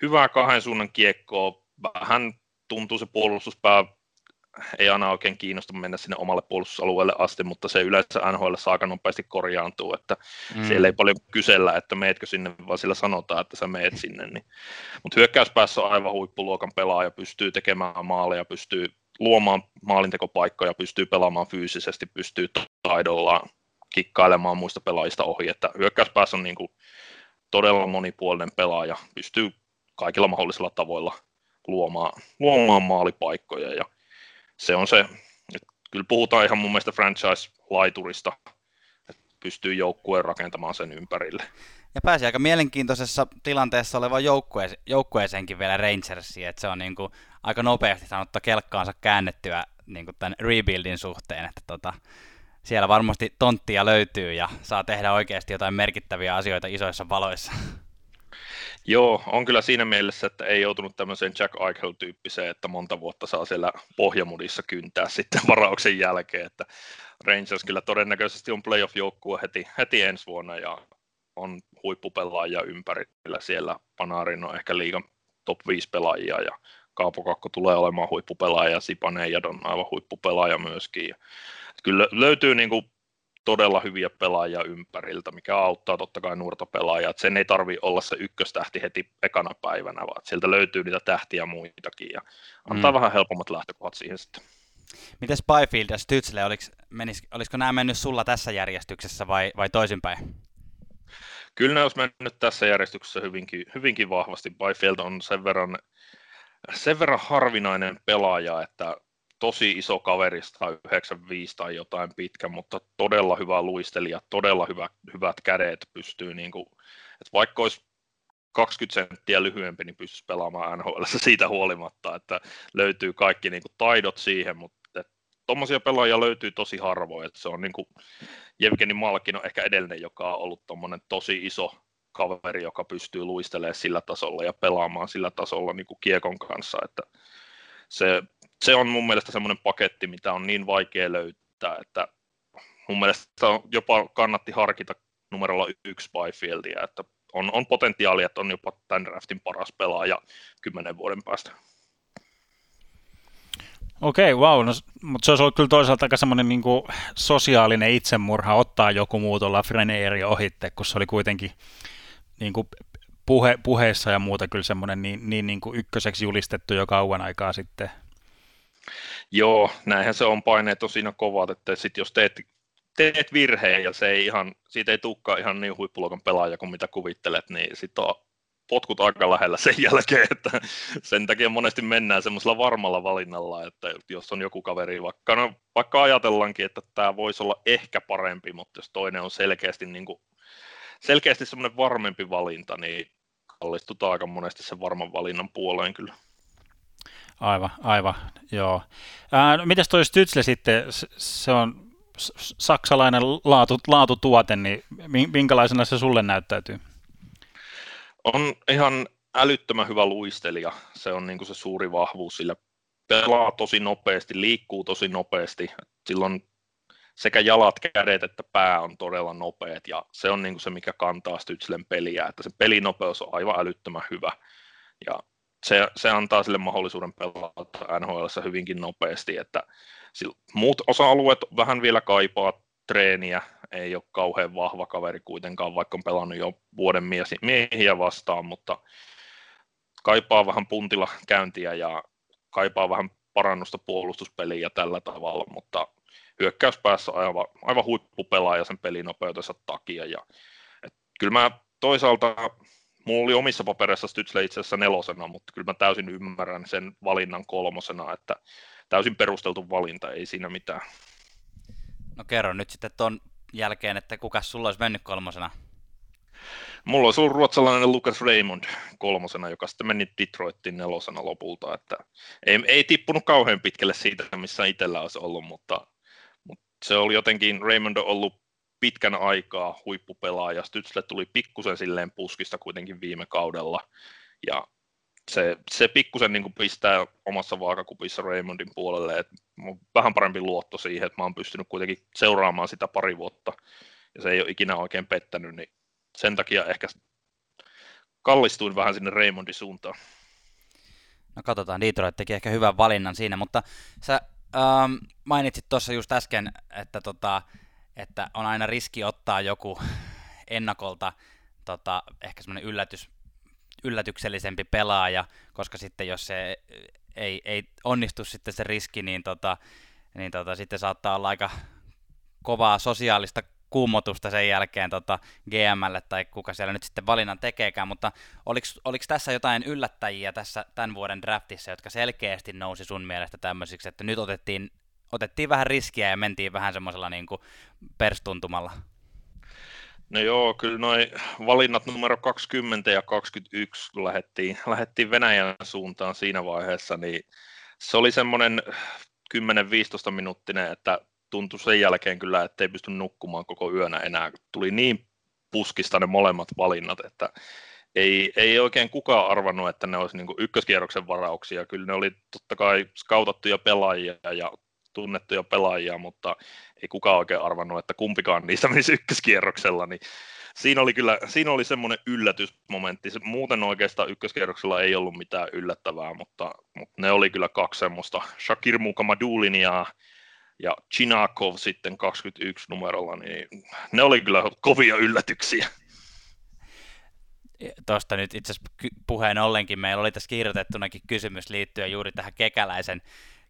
hyvää kahden suunnan kiekkoa. Vähän tuntuu se puolustuspää ei aina oikein kiinnosta mennä sinne omalle puolustusalueelle asti, mutta se yleensä NHL aika nopeasti korjaantuu, että mm. siellä ei paljon kysellä, että meetkö sinne, vaan sillä sanotaan, että sä meet sinne. Niin. Mutta hyökkäyspäässä on aivan huippuluokan pelaaja, pystyy tekemään maaleja, pystyy luomaan maalintekopaikkoja, pystyy pelaamaan fyysisesti, pystyy taidollaan kikkailemaan muista pelaajista ohi, että hyökkäyspäässä on niin kuin todella monipuolinen pelaaja, pystyy kaikilla mahdollisilla tavoilla luomaan, luomaan maalipaikkoja ja se on se, että kyllä puhutaan ihan mun mielestä franchise-laiturista, että pystyy joukkueen rakentamaan sen ympärille. Ja pääsi aika mielenkiintoisessa tilanteessa oleva joukkue, joukkueeseenkin vielä Rangersiin, että se on niin kuin aika nopeasti saanut kelkkaansa käännettyä niin kuin tämän rebuildin suhteen, että tota, siellä varmasti tonttia löytyy ja saa tehdä oikeasti jotain merkittäviä asioita isoissa valoissa. Joo, on kyllä siinä mielessä, että ei joutunut tämmöiseen Jack Eichel-tyyppiseen, että monta vuotta saa siellä pohjamudissa kyntää sitten varauksen jälkeen, että Rangers kyllä todennäköisesti on playoff-joukkue heti, heti ensi vuonna ja on huippupelaajia ympärillä siellä. Panarin on ehkä liigan top 5 pelaajia ja Kaapo Kakko tulee olemaan huippupelaaja, Sipanen ja on aivan huippupelaaja myöskin. Kyllä löytyy niin kuin todella hyviä pelaajia ympäriltä, mikä auttaa totta kai nuorta pelaajaa. Sen ei tarvi olla se ykköstähti heti ekana päivänä, vaan sieltä löytyy niitä tähtiä muitakin ja antaa mm. vähän helpommat lähtökohdat siihen sitten. Miten Spyfield ja Stützle, olis, menis, olisiko nämä mennyt sulla tässä järjestyksessä vai, vai toisinpäin? Kyllä ne olisi mennyt tässä järjestyksessä hyvinkin, hyvinkin vahvasti. Byfield on sen verran, sen verran harvinainen pelaaja, että tosi iso kaverista, 95 tai jotain pitkä, mutta todella hyvä luistelija, todella hyvä, hyvät kädet, pystyy niin kuin, että vaikka olisi 20 senttiä lyhyempi, niin pystyisi pelaamaan NHL siitä huolimatta, että löytyy kaikki niin kuin taidot siihen, mutta tuommoisia pelaajia löytyy tosi harvoin, että se on niin kuin Jevgeni Malkin on ehkä edellinen, joka on ollut tosi iso kaveri, joka pystyy luistelemaan sillä tasolla ja pelaamaan sillä tasolla niin kuin kiekon kanssa, että se se on mun mielestä semmoinen paketti, mitä on niin vaikea löytää, että mun mielestä jopa kannatti harkita numerolla yksi Byfieldia, että on, on potentiaalia, että on jopa tämän draftin paras pelaaja kymmenen vuoden päästä. Okei, okay, wow, no, mutta se olisi ollut kyllä toisaalta aika semmoinen niin sosiaalinen itsemurha ottaa joku muu tuolla Freneeri ohitte, kun se oli kuitenkin niin kuin puhe, puheissa ja muuta kyllä semmoinen niin, niin, niin kuin ykköseksi julistettu jo kauan aikaa sitten. Joo, näinhän se on, paineet on siinä kovat, että sit jos teet, teet virheen ja se ei ihan, siitä ei tukkaa ihan niin huippuluokan pelaaja kuin mitä kuvittelet, niin sitten on potkut aika lähellä sen jälkeen, että sen takia monesti mennään semmoisella varmalla valinnalla, että jos on joku kaveri, vaikka, no, vaikka ajatellaankin, että tämä voisi olla ehkä parempi, mutta jos toinen on selkeästi, niin kuin, selkeästi semmoinen varmempi valinta, niin kallistutaan aika monesti sen varman valinnan puoleen kyllä. Aivan, aivan, joo. Ää, no, mitäs toi Stützle sitten, se on saksalainen laatu, laatutuote, niin minkälaisena se sulle näyttäytyy? On ihan älyttömän hyvä luistelija, se on niin se suuri vahvuus, sillä. Pelaa tosi nopeasti, liikkuu tosi nopeasti, silloin sekä jalat, kädet että pää on todella nopeat ja se on niin se, mikä kantaa Stützlen peliä, että se pelinopeus on aivan älyttömän hyvä. Ja se, se antaa sille mahdollisuuden pelata NHL hyvinkin nopeasti, että muut osa-alueet vähän vielä kaipaa treeniä, ei ole kauhean vahva kaveri kuitenkaan, vaikka on pelannut jo vuoden miehiä vastaan, mutta kaipaa vähän puntilla käyntiä ja kaipaa vähän parannusta puolustuspeliä tällä tavalla, mutta hyökkäyspäässä aivan, aivan huippupelaaja sen pelinopeutensa takia. Ja, et, kyllä mä toisaalta mulla oli omissa papereissa Stützle itse asiassa nelosena, mutta kyllä mä täysin ymmärrän sen valinnan kolmosena, että täysin perusteltu valinta, ei siinä mitään. No kerro nyt sitten tuon jälkeen, että kuka sulla olisi mennyt kolmosena? Mulla olisi ollut ruotsalainen Lucas Raymond kolmosena, joka sitten meni Detroitin nelosena lopulta, että ei, ei tippunut kauhean pitkälle siitä, missä itsellä olisi ollut, mutta, mutta se oli jotenkin, Raymond on ollut pitkän aikaa huippupelaaja. Stützle tuli pikkusen silleen puskista kuitenkin viime kaudella. Ja se, se pikkusen niin kuin pistää omassa vaakakupissa Raymondin puolelle, että on vähän parempi luotto siihen, että mä oon pystynyt kuitenkin seuraamaan sitä pari vuotta, ja se ei ole ikinä oikein pettänyt, niin sen takia ehkä kallistuin vähän sinne Raymondin suuntaan. No katsotaan, Detroit teki ehkä hyvän valinnan siinä, mutta sä ähm, mainitsit tuossa just äsken, että, tota, että on aina riski ottaa joku ennakolta tota, ehkä semmoinen yllätys, yllätyksellisempi pelaaja, koska sitten jos se ei, ei onnistu sitten se riski, niin, tota, niin tota, sitten saattaa olla aika kovaa sosiaalista kuumotusta sen jälkeen tota, GMlle tai kuka siellä nyt sitten valinnan tekeekään, mutta oliko tässä jotain yllättäjiä tässä tämän vuoden draftissa, jotka selkeästi nousi sun mielestä tämmöisiksi, että nyt otettiin, otettiin vähän riskiä ja mentiin vähän semmoisella niin kuin perstuntumalla? No joo, kyllä noin valinnat numero 20 ja 21, kun lähdettiin, lähdettiin Venäjän suuntaan siinä vaiheessa, niin se oli semmoinen 10-15 minuuttinen, että tuntui sen jälkeen kyllä, että ei pysty nukkumaan koko yönä enää. Tuli niin puskista ne molemmat valinnat, että ei, ei oikein kukaan arvannut, että ne olisi niin ykköskierroksen varauksia. Kyllä ne oli totta kai skautattuja pelaajia ja tunnettuja pelaajia, mutta ei kukaan oikein arvannut, että kumpikaan niistä menisi ykköskierroksella, niin siinä oli kyllä, siinä oli semmoinen yllätysmomentti. Muuten oikeastaan ykköskierroksella ei ollut mitään yllättävää, mutta, mutta ne oli kyllä kaksi semmoista. Shakir Mukamadulin ja, ja Chinakov sitten 21 numerolla, niin ne oli kyllä kovia yllätyksiä. Tuosta nyt itse asiassa puheen ollenkin, meillä oli tässä kirjoitettunakin kysymys liittyen juuri tähän kekäläisen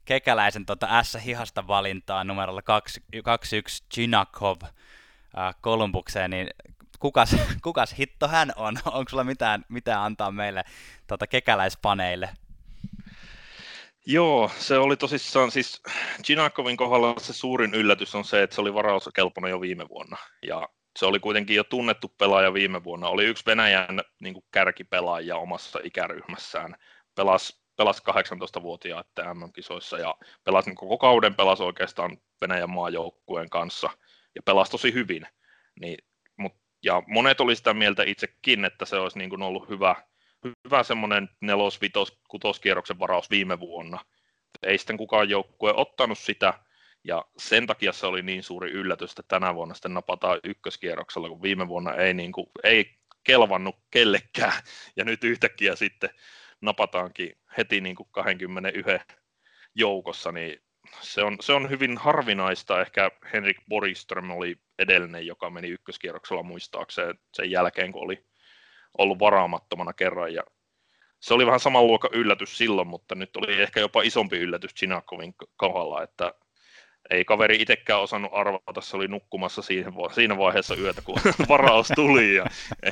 kekäläisen tota S-hihasta valintaa numerolla 21 Chinakov äh, Kolumbukseen, niin kukas, kukas hitto hän on? Onko sulla mitään, mitään antaa meille tota, kekäläispaneille? Joo, se oli tosissaan, siis Chinakovin kohdalla se suurin yllätys on se, että se oli varauskelpona jo viime vuonna. Ja se oli kuitenkin jo tunnettu pelaaja viime vuonna. Oli yksi Venäjän niin kuin kärkipelaaja omassa ikäryhmässään. Pelasi pelasi 18-vuotiaiden MM-kisoissa ja pelasi niin koko kauden pelasi oikeastaan Venäjän maajoukkueen kanssa ja pelasi tosi hyvin. Niin, mut, ja monet oli sitä mieltä itsekin, että se olisi niin kuin ollut hyvä, hyvä semmoinen nelos, vitos, kutoskierroksen varaus viime vuonna. Ei sitten kukaan joukkue ottanut sitä, ja sen takia se oli niin suuri yllätys, että tänä vuonna sitten napataan ykköskierroksella, kun viime vuonna ei, niin kuin, ei kelvannut kellekään, ja nyt yhtäkkiä sitten napataankin heti niin kuin 21 joukossa, niin se on, se on hyvin harvinaista. Ehkä Henrik Boriström oli edellinen, joka meni ykköskierroksella muistaakseen sen jälkeen, kun oli ollut varaamattomana kerran. Ja se oli vähän saman luokan yllätys silloin, mutta nyt oli ehkä jopa isompi yllätys Chinakovin kohdalla, että ei kaveri itsekään osannut arvata, se oli nukkumassa siinä vaiheessa yötä, kun varaus tuli ja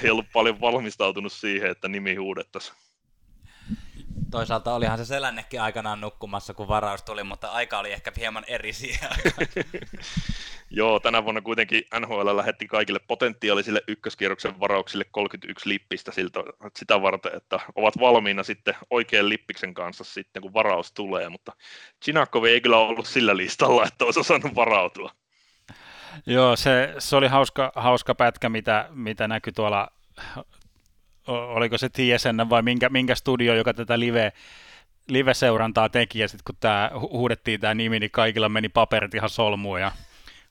ei ollut paljon valmistautunut siihen, että nimi huudettaisiin toisaalta olihan se selännekin aikanaan nukkumassa, kun varaus tuli, mutta aika oli ehkä hieman eri siihen Joo, tänä vuonna kuitenkin NHL lähetti kaikille potentiaalisille ykköskierroksen varauksille 31 lippistä siltä, sitä varten, että ovat valmiina sitten oikean lippiksen kanssa sitten, kun varaus tulee, mutta Chinakov ei kyllä ollut sillä listalla, että olisi osannut varautua. Joo, se, se oli hauska, hauska pätkä, mitä, mitä näkyi tuolla oliko se TSN vai minkä, minkä studio, joka tätä live, live-seurantaa teki, ja sitten kun tämä huudettiin tämä nimi, niin kaikilla meni paperit ihan solmuun, ja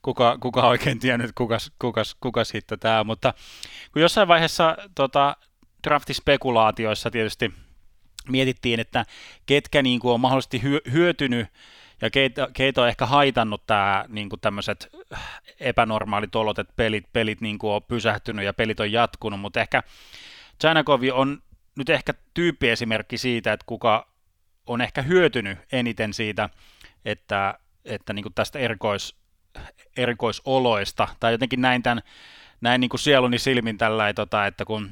kuka, kuka oikein tiennyt, kukas, kukas, kukas hitto tämä, mutta kun jossain vaiheessa tota, draftispekulaatioissa tietysti mietittiin, että ketkä niin kuin on mahdollisesti hyötynyt ja keitä, keitä on ehkä haitannut tämä niin kuin tämmöiset epänormaalit olot, että pelit, pelit niin kuin on pysähtynyt ja pelit on jatkunut, mutta ehkä Chanakovi on nyt ehkä tyyppiesimerkki siitä, että kuka on ehkä hyötynyt eniten siitä, että, että niin tästä erikois, erikoisoloista, tai jotenkin näin, tämän, näin niin kuin sieluni silmin tällä, tota, että kun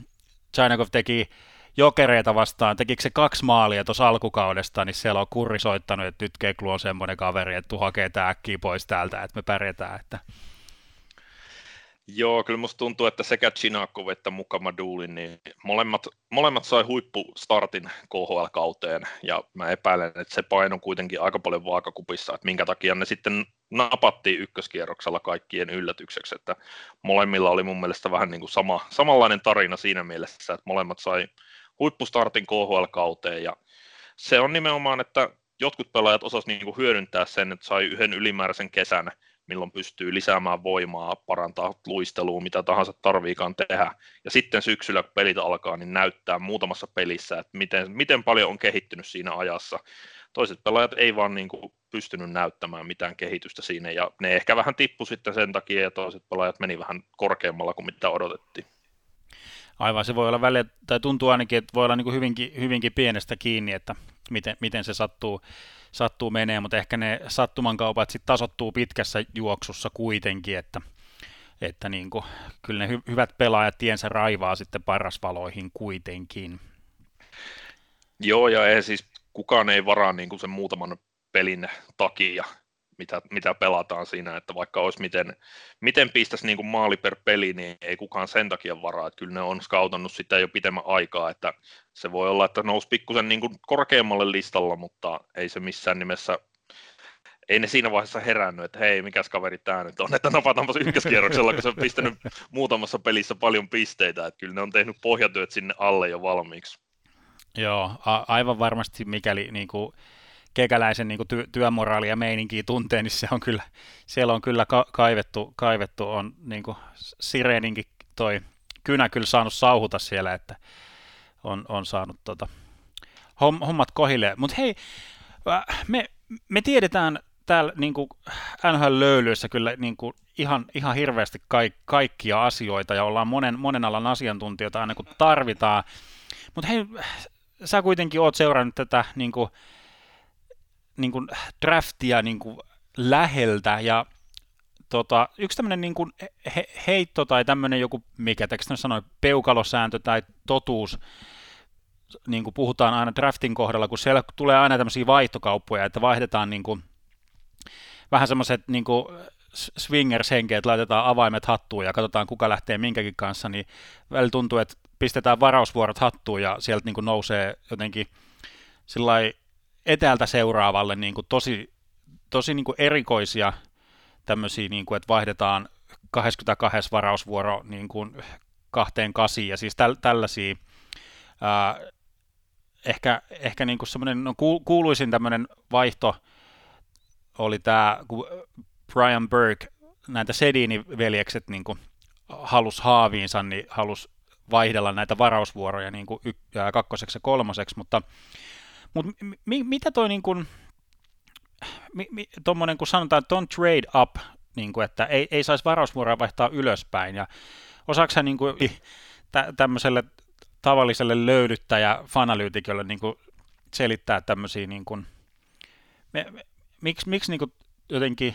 Chanakov teki jokereita vastaan, tekikö se kaksi maalia tuossa alkukaudesta, niin siellä on kurri soittanut, että nyt Keklu on semmoinen kaveri, että tuu hakee äkkiä pois täältä, että me pärjätään. Että Joo, kyllä musta tuntuu, että sekä Chinakov että Mukamadulin, niin molemmat, molemmat sai huippustartin KHL-kauteen, ja mä epäilen, että se paino kuitenkin aika paljon vaakakupissa, että minkä takia ne sitten napattiin ykköskierroksella kaikkien yllätykseksi, että molemmilla oli mun mielestä vähän niin kuin sama, samanlainen tarina siinä mielessä, että molemmat sai huippustartin KHL-kauteen ja se on nimenomaan, että jotkut pelaajat osasivat niin hyödyntää sen, että sai yhden ylimääräisen kesän, milloin pystyy lisäämään voimaa, parantaa luistelua, mitä tahansa tarviikaan tehdä. Ja sitten syksyllä, kun pelit alkaa, niin näyttää muutamassa pelissä, että miten, miten paljon on kehittynyt siinä ajassa. Toiset pelaajat ei vaan niin kuin pystynyt näyttämään mitään kehitystä siinä, ja ne ehkä vähän tippu sitten sen takia, ja toiset pelaajat meni vähän korkeammalla kuin mitä odotettiin. Aivan, se voi olla väliä, tai tuntuu ainakin, että voi olla niin kuin hyvinkin, hyvinkin pienestä kiinni, että miten, miten se sattuu, sattuu menee, mutta ehkä ne sattumankaupat sitten tasottuu pitkässä juoksussa kuitenkin, että, että niin kuin, kyllä ne hy, hyvät pelaajat tiensä raivaa sitten parasvaloihin kuitenkin. Joo, ja ei siis kukaan ei varaa niin kuin sen muutaman pelin takia mitä, mitä pelataan siinä, että vaikka olisi miten, miten pistäisi niin kuin maali per peli, niin ei kukaan sen takia varaa, että kyllä ne on skautannut sitä jo pitemmän aikaa, että se voi olla, että nousi pikkusen niin kuin korkeammalle listalla, mutta ei se missään nimessä ei ne siinä vaiheessa herännyt, että hei, mikäs kaveri tämä nyt on, että napataanpas ykköskierroksella, kun se on pistänyt muutamassa pelissä paljon pisteitä, että kyllä ne on tehnyt pohjatyöt sinne alle jo valmiiksi. Joo, a- aivan varmasti mikäli niin kuin, kekäläisen niin kuin ty- työmoraalia ja meininkiä tuntee, niin se on kyllä, siellä on kyllä ka- kaivettu, kaivettu on niin kuin toi kynä kyllä saanut sauhuta siellä, että on, on saanut tota, hommat kohille. Mutta hei, me, me tiedetään täällä niin NHL-löylyissä kyllä niin kuin ihan, ihan hirveästi kaik, kaikkia asioita ja ollaan monen, monen alan asiantuntijoita aina kun tarvitaan. Mutta hei, sä kuitenkin oot seurannut tätä niin kuin, niin kuin draftia niin kuin läheltä ja tota, yksi tämmöinen niin kuin he, heitto tai tämmöinen joku, mikä teksti sanoi, peukalosääntö tai totuus, niin kuin puhutaan aina draftin kohdalla, kun siellä tulee aina tämmöisiä vaihtokauppoja, että vaihdetaan niin kuin, vähän semmoiset niin kuin swingers henkeä, että laitetaan avaimet hattuun ja katsotaan kuka lähtee minkäkin kanssa, niin välillä tuntuu, että pistetään varausvuorot hattuun ja sieltä niin kuin nousee jotenkin sillä etäältä seuraavalle niin kuin tosi, tosi niin kuin erikoisia tämmöisiä, niin kuin, että vaihdetaan 22 varausvuoro niin kuin kahteen kasiin, ja siis täl, tällaisia, ää, ehkä, ehkä niin kuin semmoinen no, kuuluisin tämmöinen vaihto oli tämä, kun Brian Burke, näitä Sedini-veljekset niin kuin halus haaviinsa, niin halus vaihdella näitä varausvuoroja niin kuin y- kakkoseksi ja kolmoseksi, mutta mutta mi, mitä toi niin kuin, mi, mi, tommonen, kun sanotaan, don't trade up, niin kuin, että ei, ei saisi varausvuoroa vaihtaa ylöspäin, ja osaako niin kuin, tä, tämmöiselle tavalliselle löydyttäjä fanalyytikolle niin kuin selittää tämmöisiä, niin kuin, me, me, miksi, miksi niin kuin, jotenkin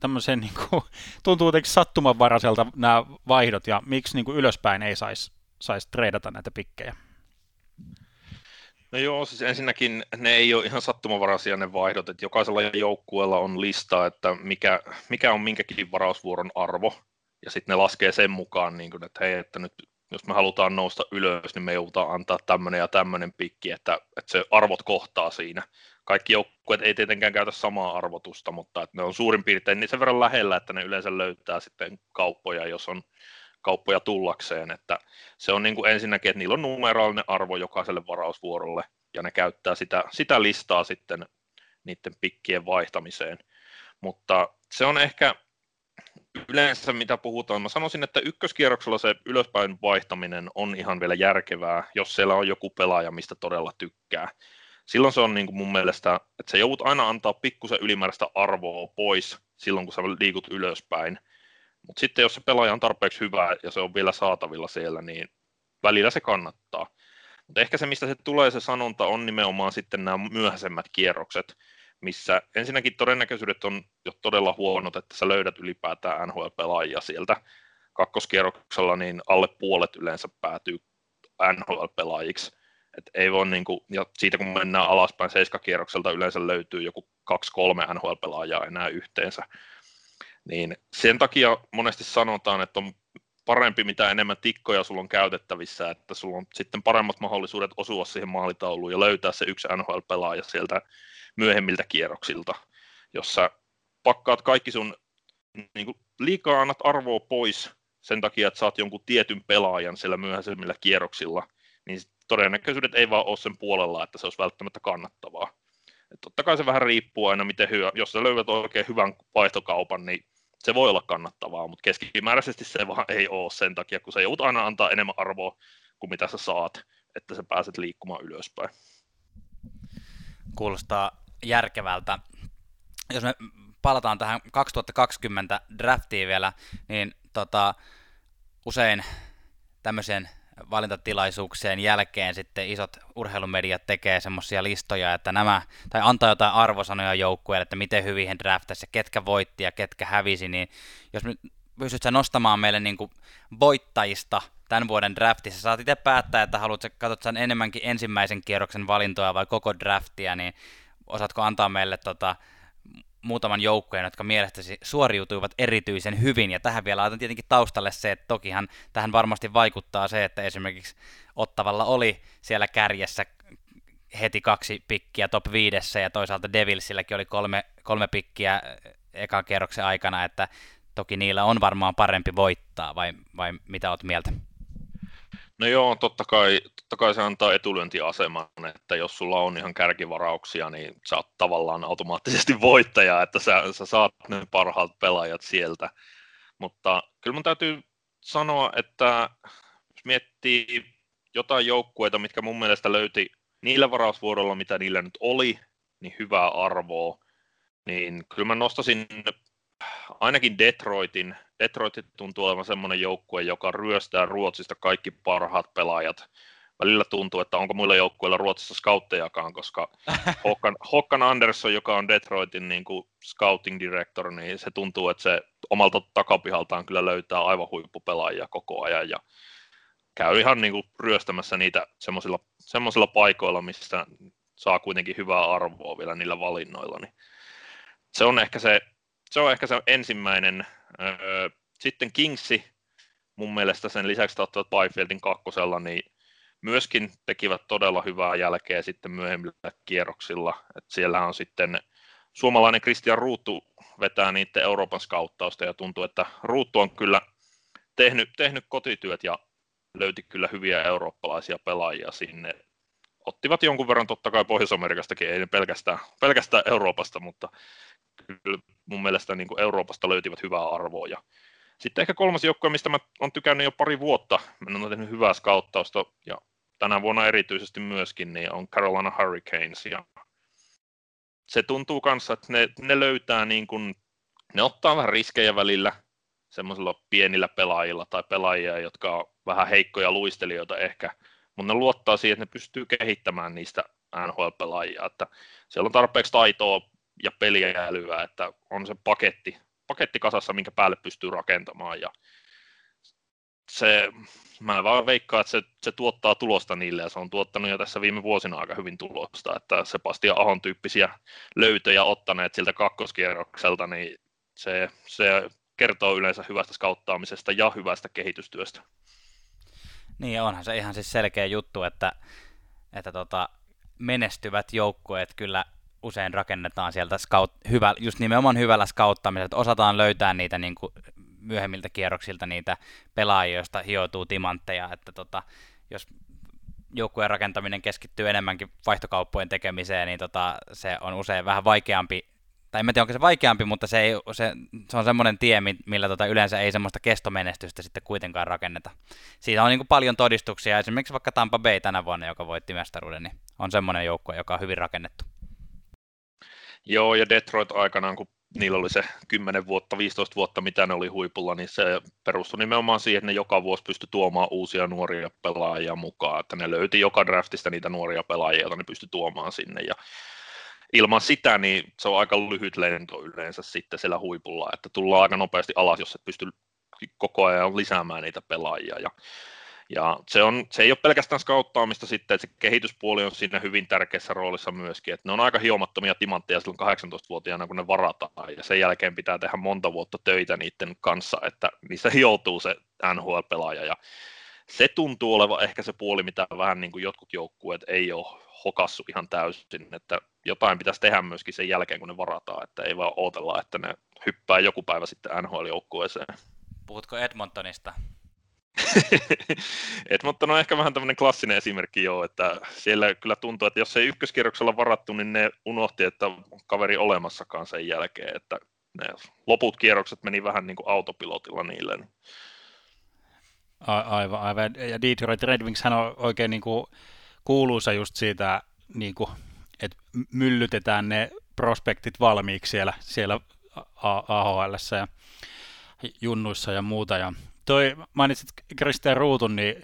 tämmöisen, niin kuin, tuntuu jotenkin sattumanvaraiselta nämä vaihdot, ja miksi niin kuin ylöspäin ei saisi sais treidata näitä pikkejä? No joo, siis ensinnäkin ne ei ole ihan sattumanvaraisia ne vaihdot, että jokaisella joukkueella on lista, että mikä, mikä on minkäkin varausvuoron arvo, ja sitten ne laskee sen mukaan, niin kuin, että hei, että nyt jos me halutaan nousta ylös, niin me joudutaan antaa tämmöinen ja tämmöinen pikki, että, että se arvot kohtaa siinä. Kaikki joukkueet ei tietenkään käytä samaa arvotusta, mutta että ne on suurin piirtein niin sen verran lähellä, että ne yleensä löytää sitten kauppoja, jos on kauppoja tullakseen, että se on niin kuin ensinnäkin, että niillä on numeraalinen arvo jokaiselle varausvuorolle, ja ne käyttää sitä, sitä listaa sitten niiden pikkien vaihtamiseen. Mutta se on ehkä yleensä, mitä puhutaan, mä sanoisin, että ykköskierroksella se ylöspäin vaihtaminen on ihan vielä järkevää, jos siellä on joku pelaaja, mistä todella tykkää. Silloin se on niin kuin mun mielestä, että se joudut aina antaa pikkusen ylimääräistä arvoa pois silloin, kun sä liikut ylöspäin, mutta sitten jos se pelaaja on tarpeeksi hyvä ja se on vielä saatavilla siellä, niin välillä se kannattaa. Mutta ehkä se, mistä se tulee se sanonta, on nimenomaan sitten nämä myöhäisemmät kierrokset, missä ensinnäkin todennäköisyydet on jo todella huonot, että sä löydät ylipäätään NHL-pelaajia sieltä kakkoskierroksella, niin alle puolet yleensä päätyy NHL-pelaajiksi. Et ei voi niinku, ja siitä kun mennään alaspäin seiskakierrokselta yleensä löytyy joku kaksi-kolme NHL-pelaajaa enää yhteensä. Niin sen takia monesti sanotaan, että on parempi, mitä enemmän tikkoja sulla on käytettävissä, että sulla on sitten paremmat mahdollisuudet osua siihen maalitauluun ja löytää se yksi NHL-pelaaja sieltä myöhemmiltä kierroksilta, jossa pakkaat kaikki sun, niin kuin, liikaa annat arvoa pois sen takia, että saat jonkun tietyn pelaajan siellä myöhäisemmillä kierroksilla, niin todennäköisyydet ei vaan ole sen puolella, että se olisi välttämättä kannattavaa. Et totta kai se vähän riippuu aina, miten hyvä, jos sä löydät oikein hyvän vaihtokaupan, niin se voi olla kannattavaa, mutta keskimääräisesti se vaan ei ole sen takia, kun sä joudut aina antaa enemmän arvoa kuin mitä sä saat, että sä pääset liikkumaan ylöspäin. Kuulostaa järkevältä. Jos me palataan tähän 2020 draftiin vielä, niin tota, usein tämmöisen valintatilaisuuksien jälkeen sitten isot urheilumediat tekee semmoisia listoja, että nämä, tai antaa jotain arvosanoja joukkueelle, että miten hyvin he draftasi ketkä voitti ja ketkä hävisi, niin jos pystyt nostamaan meille niin kuin voittajista tämän vuoden draftissa, saat itse päättää, että haluatko katsoa enemmänkin ensimmäisen kierroksen valintoja vai koko draftia, niin osaatko antaa meille tota, muutaman joukkueen, jotka mielestäsi suoriutuivat erityisen hyvin, ja tähän vielä laitan tietenkin taustalle se, että tokihan tähän varmasti vaikuttaa se, että esimerkiksi Ottavalla oli siellä kärjessä heti kaksi pikkiä top viidessä, ja toisaalta Devilsilläkin oli kolme, kolme pikkiä ekan kierroksen aikana, että toki niillä on varmaan parempi voittaa, vai, vai mitä olet mieltä? No joo, totta kai, totta kai se antaa etulyöntiaseman, että jos sulla on ihan kärkivarauksia, niin sä oot tavallaan automaattisesti voittaja, että sä, sä saat ne parhaat pelaajat sieltä. Mutta kyllä mun täytyy sanoa, että jos miettii jotain joukkueita, mitkä mun mielestä löyti niillä varausvuorolla, mitä niillä nyt oli, niin hyvää arvoa, niin kyllä mä nostasin ainakin Detroitin. Detroit tuntuu olevan semmoinen joukkue, joka ryöstää Ruotsista kaikki parhaat pelaajat. Välillä tuntuu, että onko muilla joukkueilla Ruotsissa scouttejakaan, koska Håkan, Håkan Andersson, joka on Detroitin niin kuin scouting director, niin se tuntuu, että se omalta takapihaltaan kyllä löytää aivan huippupelaajia koko ajan ja käy ihan niin kuin ryöstämässä niitä semmoisilla, semmoisilla paikoilla, missä saa kuitenkin hyvää arvoa vielä niillä valinnoilla. Niin se on ehkä se se on ehkä se ensimmäinen. Sitten Kingsi, mun mielestä sen lisäksi ottivat Byfieldin kakkosella, niin myöskin tekivät todella hyvää jälkeä sitten myöhemmillä kierroksilla. Et siellä on sitten suomalainen Christian Ruuttu vetää niiden Euroopan skauttausta ja tuntuu, että Ruuttu on kyllä tehnyt, tehnyt kotityöt ja löyti kyllä hyviä eurooppalaisia pelaajia sinne. Ottivat jonkun verran totta kai Pohjois-Amerikastakin, ei pelkästään, pelkästään Euroopasta, mutta kyllä mun mielestä niin kuin Euroopasta löytivät hyvää arvoa. Ja sitten ehkä kolmas joukkue, mistä mä oon tykännyt jo pari vuotta, mä oon tehnyt hyvää skauttausta ja tänä vuonna erityisesti myöskin, niin on Carolina Hurricanes. Ja se tuntuu kanssa, että ne, ne löytää niin kuin, ne ottaa vähän riskejä välillä semmoisilla pienillä pelaajilla tai pelaajia, jotka on vähän heikkoja luistelijoita ehkä, mutta ne luottaa siihen, että ne pystyy kehittämään niistä NHL-pelaajia, että siellä on tarpeeksi taitoa ja peliälyä, että on se paketti, paketti kasassa, minkä päälle pystyy rakentamaan ja se, mä vaan veikkaan, että se, se, tuottaa tulosta niille ja se on tuottanut jo tässä viime vuosina aika hyvin tulosta, että Sebastian Ahon tyyppisiä löytöjä ottaneet siltä kakkoskierrokselta, niin se, se kertoo yleensä hyvästä skauttaamisesta ja hyvästä kehitystyöstä. Niin onhan se ihan siis selkeä juttu, että, että tota, menestyvät joukkueet kyllä usein rakennetaan sieltä scout, hyvä, just nimenomaan hyvällä skauttamisella, että osataan löytää niitä niin kuin myöhemmiltä kierroksilta niitä pelaajia, joista hioutuu timantteja, että tota, jos joukkueen rakentaminen keskittyy enemmänkin vaihtokauppojen tekemiseen, niin tota, se on usein vähän vaikeampi, tai en tiedä onko se vaikeampi, mutta se, ei, se, se on semmoinen tie, millä tota yleensä ei semmoista kestomenestystä sitten kuitenkaan rakenneta. Siitä on niin paljon todistuksia, esimerkiksi vaikka Tampa Bay tänä vuonna, joka voitti mestaruuden, niin on semmoinen joukkue, joka on hyvin rakennettu. Joo, ja Detroit aikanaan, kun niillä oli se 10 vuotta, 15 vuotta, mitä ne oli huipulla, niin se perustui nimenomaan siihen, että ne joka vuosi pystyi tuomaan uusia nuoria pelaajia mukaan, että ne löyti joka draftista niitä nuoria pelaajia, joita ne pystyi tuomaan sinne, ja ilman sitä, niin se on aika lyhyt lento yleensä sitten siellä huipulla, että tullaan aika nopeasti alas, jos et pysty koko ajan lisäämään niitä pelaajia, ja ja se, on, se ei ole pelkästään skauttaamista sitten, että se kehityspuoli on siinä hyvin tärkeässä roolissa myöskin, että ne on aika hiomattomia timantteja silloin 18-vuotiaana, kun ne varataan, ja sen jälkeen pitää tehdä monta vuotta töitä niiden kanssa, että niissä hioutuu se NHL-pelaaja, ja se tuntuu olevan ehkä se puoli, mitä vähän niin kuin jotkut joukkueet ei ole hokassu ihan täysin, että jotain pitäisi tehdä myöskin sen jälkeen, kun ne varataan, että ei vaan odotella, että ne hyppää joku päivä sitten NHL-joukkueeseen. Puhutko Edmontonista? Et, mutta no ehkä vähän tämmöinen klassinen esimerkki joo, että siellä kyllä tuntuu, että jos ei ykköskierroksella varattu, niin ne unohti, että kaveri olemassakaan sen jälkeen, että ne loput kierrokset meni vähän niin kuin autopilotilla niille. A- aivan, aivan. Ja Detroit Red Wings on oikein niin kuin kuuluisa just siitä, niin kuin, että myllytetään ne prospektit valmiiksi siellä, siellä AHL ja junnuissa ja muuta. Ja toi mainitsit Kristian Ruutun, niin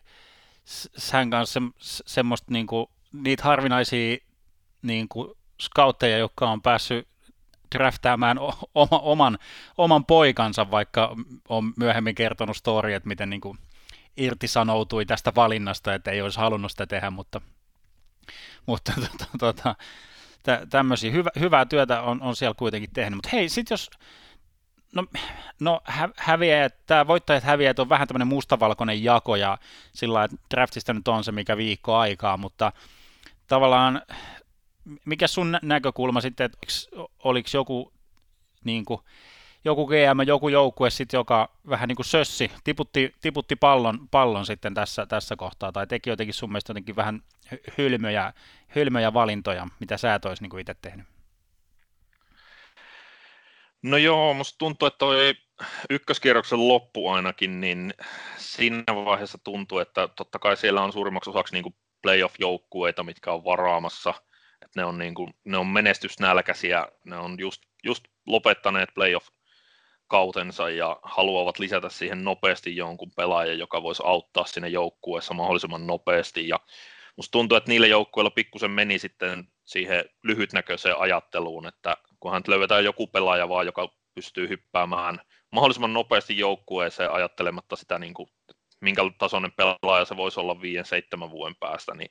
hän kanssa se, semmoista niinku, niitä harvinaisia niinku, scoutteja, jotka on päässyt draftaamaan oma, oman, oman poikansa, vaikka on myöhemmin kertonut story, että miten niinku, irtisanoutui tästä valinnasta, että ei olisi halunnut sitä tehdä, mutta, mutta tota, tota, tämmöisiä hyvä, hyvää työtä on, on siellä kuitenkin tehnyt. Mutta hei, sitten jos No, no hä- häviäjät, tämä voittajat häviäjät on vähän tämmöinen mustavalkoinen jako ja sillä että draftista nyt on se mikä viikko aikaa, mutta tavallaan mikä sun näkökulma sitten, että oliko joku niin kuin, joku GM, joku joukkue sitten, joka vähän niin kuin sössi, tiputti, tiputti pallon, pallon sitten tässä, tässä kohtaa, tai teki jotenkin sun mielestä jotenkin vähän hylmöjä, hylmöjä valintoja, mitä sä et olisi niin itse tehnyt? No joo, musta tuntuu, että toi ykköskierroksen loppu ainakin, niin siinä vaiheessa tuntuu, että totta kai siellä on suurimmaksi osaksi niin playoff-joukkueita, mitkä on varaamassa, että ne on, niin kuin, ne on menestysnälkäisiä, ne on just, just lopettaneet playoff kautensa ja haluavat lisätä siihen nopeasti jonkun pelaajan, joka voisi auttaa sinne joukkueessa mahdollisimman nopeasti. Ja musta tuntuu, että niillä joukkueilla pikkusen meni sitten siihen lyhytnäköiseen ajatteluun, että kunhan löydetään joku pelaaja vaan, joka pystyy hyppäämään mahdollisimman nopeasti joukkueeseen ajattelematta sitä, niin kuin, minkä tasoinen pelaaja se voisi olla viiden, seitsemän vuoden päästä, niin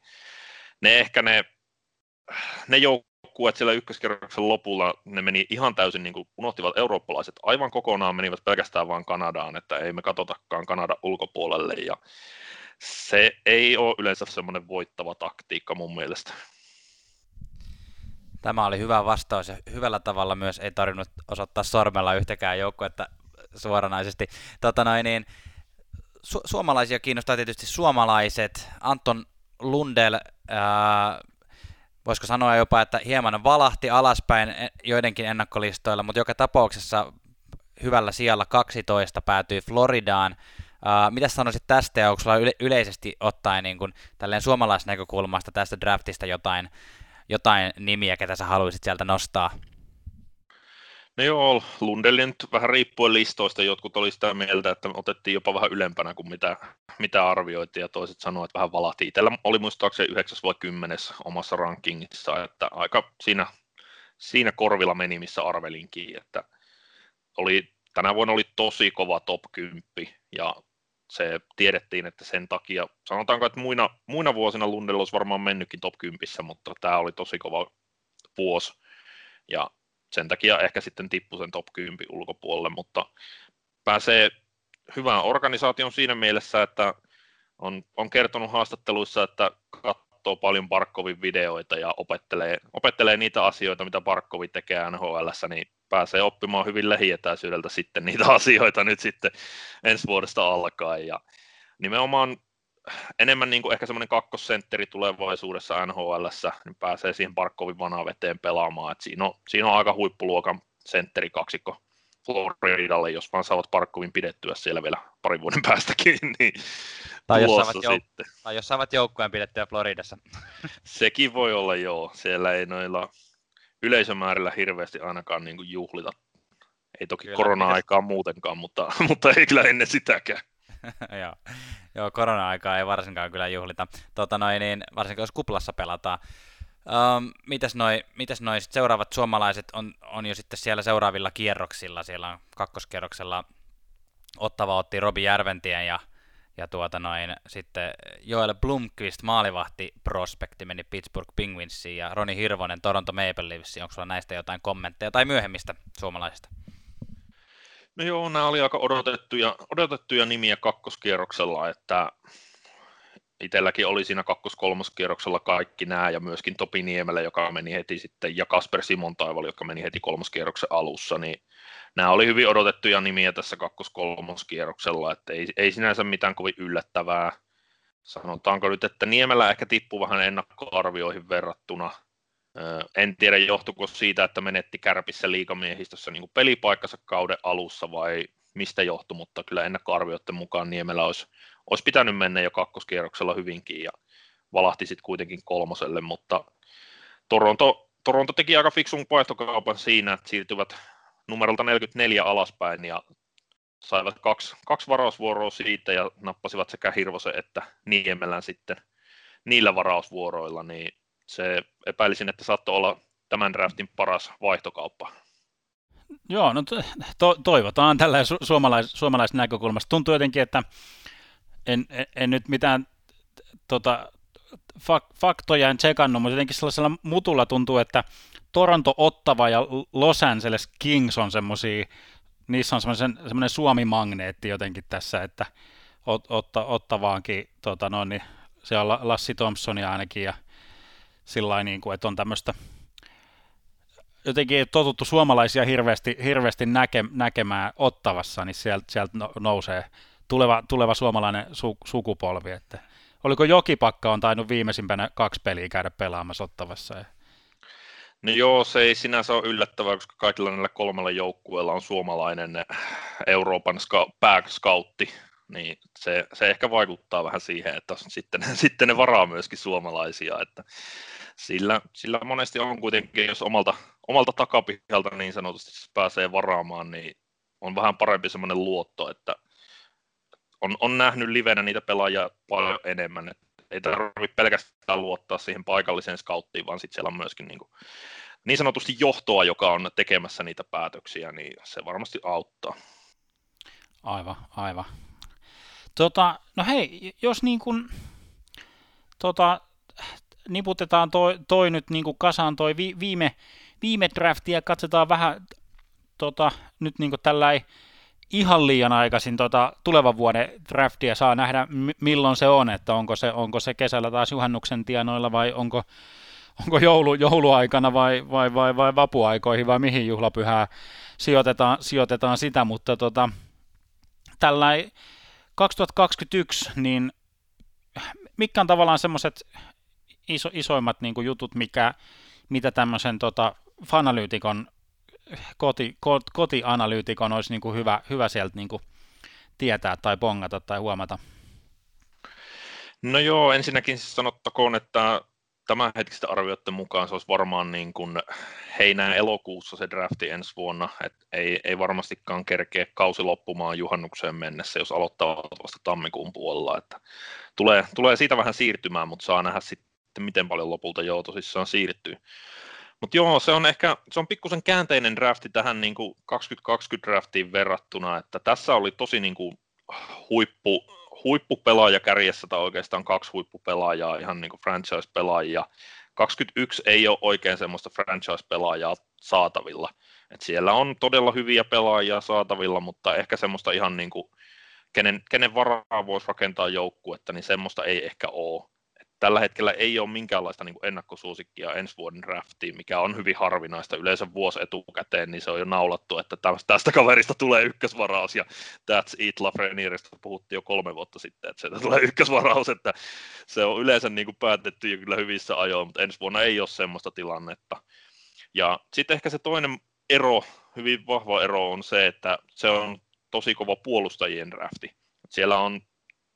ne ehkä ne, ne joukkueet siellä ykköskerroksen lopulla, ne meni ihan täysin, niin kuin unohtivat eurooppalaiset aivan kokonaan, menivät pelkästään vain Kanadaan, että ei me katsotakaan Kanada ulkopuolelle, ja se ei ole yleensä semmoinen voittava taktiikka mun mielestä. Tämä oli hyvä vastaus ja hyvällä tavalla myös ei tarvinnut osoittaa sormella yhtäkään joukkuetta suoranaisesti. Tota noin, niin, su- suomalaisia kiinnostaa tietysti suomalaiset. Anton Lundell, ää, voisiko sanoa jopa, että hieman valahti alaspäin e, joidenkin ennakkolistoilla, mutta joka tapauksessa hyvällä sijalla 12 päätyi Floridaan. Uh, mitä sanoisit tästä ja onko sulla yle- yleisesti ottaen niin kun, tälleen suomalaisnäkökulmasta tästä draftista jotain jotain nimiä, ketä sä haluaisit sieltä nostaa? No joo, Lundellin vähän riippuen listoista, jotkut oli sitä mieltä, että otettiin jopa vähän ylempänä kuin mitä, mitä arvioitiin, ja toiset sanoivat, että vähän valahti. Itsellä oli muistaakseni 9 vai 10 omassa rankingissa, että aika siinä, siinä korvilla meni, missä arvelinkin, että oli, tänä vuonna oli tosi kova top 10, ja se tiedettiin, että sen takia, sanotaanko, että muina, muina vuosina Lundell olisi varmaan mennytkin top 10, mutta tämä oli tosi kova vuosi, ja sen takia ehkä sitten tippui sen top 10 ulkopuolelle, mutta pääsee hyvään organisaation siinä mielessä, että on, on kertonut haastatteluissa, että katsoo paljon Barkovin videoita ja opettelee, opettelee niitä asioita, mitä Barkovi tekee NHL, niin pääsee oppimaan hyvin lähietäisyydeltä sitten niitä asioita nyt sitten ensi vuodesta alkaen. Ja nimenomaan enemmän niin kuin ehkä semmoinen kakkosentteri tulevaisuudessa NHL, niin pääsee siihen Barkovin vanaveteen pelaamaan. Et siinä, on, siinä on aika huippuluokan sentteri kaksikko Floridalle, jos vaan saavat Parkkovin pidettyä siellä vielä parin vuoden päästäkin, niin tai jos, saavat jouk- tai jos saavat joukkueen pidettyä Floridassa. Sekin voi olla joo, siellä ei noilla yleisömäärillä hirveästi ainakaan niin kuin juhlita. Ei toki kyllä, korona-aikaa pitäisi... muutenkaan, mutta, mutta ei kyllä ennen sitäkään. joo. joo, korona-aikaa ei varsinkaan kyllä juhlita, tota noin, niin, varsinkin jos kuplassa pelataan. Um, mitäs noi, mitäs noi seuraavat suomalaiset on, on jo sitten siellä seuraavilla kierroksilla, siellä on kakkoskierroksella Ottava otti Robi Järventien ja ja tuota noin, sitten Joel Blomqvist, maalivahti prospekti, meni Pittsburgh Penguinsiin ja Roni Hirvonen Toronto Maple Leafsiin. Onko sulla näistä jotain kommentteja tai myöhemmistä suomalaisista? No joo, nämä oli aika odotettuja, odotettuja nimiä kakkoskierroksella, että itselläkin oli siinä kakkos-kolmoskierroksella kaikki nämä ja myöskin Topi Niemelä, joka meni heti sitten, ja Kasper Simon Taival, joka meni heti kolmoskierroksen alussa, niin nämä oli hyvin odotettuja nimiä tässä kakkos-kolmoskierroksella, että ei, ei sinänsä mitään kovin yllättävää. Sanotaanko nyt, että Niemelä ehkä tippuu vähän ennakkoarvioihin verrattuna. En tiedä, johtuiko siitä, että menetti kärpissä liikamiehistössä niin pelipaikkansa kauden alussa vai mistä johtui, mutta kyllä ennakkoarvioiden mukaan Niemelä olisi, olisi pitänyt mennä jo kakkoskierroksella hyvinkin ja valahti sitten kuitenkin kolmoselle, mutta Toronto, Toronto teki aika fiksun vaihtokaupan siinä, että siirtyvät numerolta 44 alaspäin ja saivat kaksi, kaksi varausvuoroa siitä ja nappasivat sekä Hirvosen että Niemelän sitten niillä varausvuoroilla, niin se epäilisin, että saattoi olla tämän draftin paras vaihtokauppa. Joo, no to, toivotaan tällä su- suomalais, suomalaisen näkökulmasta. Tuntuu jotenkin, että en, en, en nyt mitään tota, fak, faktoja en tsekannut, mutta jotenkin sellaisella mutulla tuntuu, että Toronto, Ottava ja Los Angeles Kings on semmoisia, niissä on semmoinen Suomi-magneetti jotenkin tässä, että ot, otta, Ottavaankin, tota noin, niin se on Lassi Thompsonia ainakin ja sillä niin kuin, että on tämmöistä jotenkin totuttu suomalaisia hirveästi, hirveästi näke, näkemään ottavassa, niin sieltä, sieltä no, nousee tuleva, tuleva suomalainen su, sukupolvi. Että, oliko Jokipakka on tainnut viimeisimpänä kaksi peliä käydä pelaamassa ottavassa? Ja... No joo, se ei sinänsä ole yllättävää, koska kaikilla näillä kolmella joukkueella on suomalainen Euroopan ska- pääskautti, niin se, se ehkä vaikuttaa vähän siihen, että sitten, sitten ne varaa myöskin suomalaisia, että sillä, sillä monesti on kuitenkin, jos omalta, omalta takapihalta niin sanotusti pääsee varaamaan, niin on vähän parempi semmoinen luotto, että on, on nähnyt livenä niitä pelaajia paljon enemmän, että ei tarvitse pelkästään luottaa siihen paikalliseen skauttiin, vaan sitten siellä on myöskin niin, kuin, niin sanotusti johtoa, joka on tekemässä niitä päätöksiä, niin se varmasti auttaa. Aivan, aivan. Tota, no hei, jos niin kuin, tota, niputetaan toi, toi nyt niin kuin kasaan toi vi, viime, viime drafti ja katsotaan vähän tota, nyt niin kuin tällä ihan liian aikaisin tota, tulevan vuoden draftia saa nähdä milloin se on, että onko se, onko se kesällä taas juhannuksen tienoilla vai onko, onko joulu, jouluaikana vai, vai, vai, vai vapuaikoihin vai mihin juhlapyhää sijoitetaan, sijoitetaan sitä, mutta tota, tällä 2021, niin mitkä on tavallaan semmoiset iso, isoimmat niin jutut, mikä, mitä tämmöisen tota, fanalyytikon, koti, ko, kotianalyytikon olisi niin kuin hyvä, hyvä sieltä niin kuin tietää tai pongata tai huomata? No joo, ensinnäkin siis sanottakoon, että hetkistä arvioiden mukaan se olisi varmaan niin kuin heinää elokuussa se drafti ensi vuonna, että ei, ei varmastikaan kerkeä kausi loppumaan juhannukseen mennessä, jos aloittaa vasta tammikuun puolella, että tulee, tulee siitä vähän siirtymään, mutta saa nähdä sitten miten paljon lopulta joo tosissaan siirtyy. Mutta joo, se on ehkä, se on pikkusen käänteinen drafti tähän niin kuin 2020 draftiin verrattuna, että tässä oli tosi niin kuin huippu, huippupelaaja kärjessä tai oikeastaan kaksi huippupelaajaa, ihan niin kuin franchise-pelaajia. 21 ei ole oikein semmoista franchise-pelaajaa saatavilla. Et siellä on todella hyviä pelaajia saatavilla, mutta ehkä semmoista ihan niin kuin, kenen, kenen varaa voisi rakentaa joukkuetta, niin semmoista ei ehkä ole tällä hetkellä ei ole minkäänlaista niin ennakkosuosikkia ensi vuoden draftiin, mikä on hyvin harvinaista. Yleensä vuosi etukäteen, niin se on jo naulattu, että tästä kaverista tulee ykkösvaraus, ja That's It Lafrenierestä puhuttiin jo kolme vuotta sitten, että sieltä tulee ykkösvaraus, että se on yleensä niin kuin päätetty jo kyllä hyvissä ajoin, mutta ensi vuonna ei ole semmoista tilannetta. Ja sitten ehkä se toinen ero, hyvin vahva ero on se, että se on tosi kova puolustajien drafti. Siellä on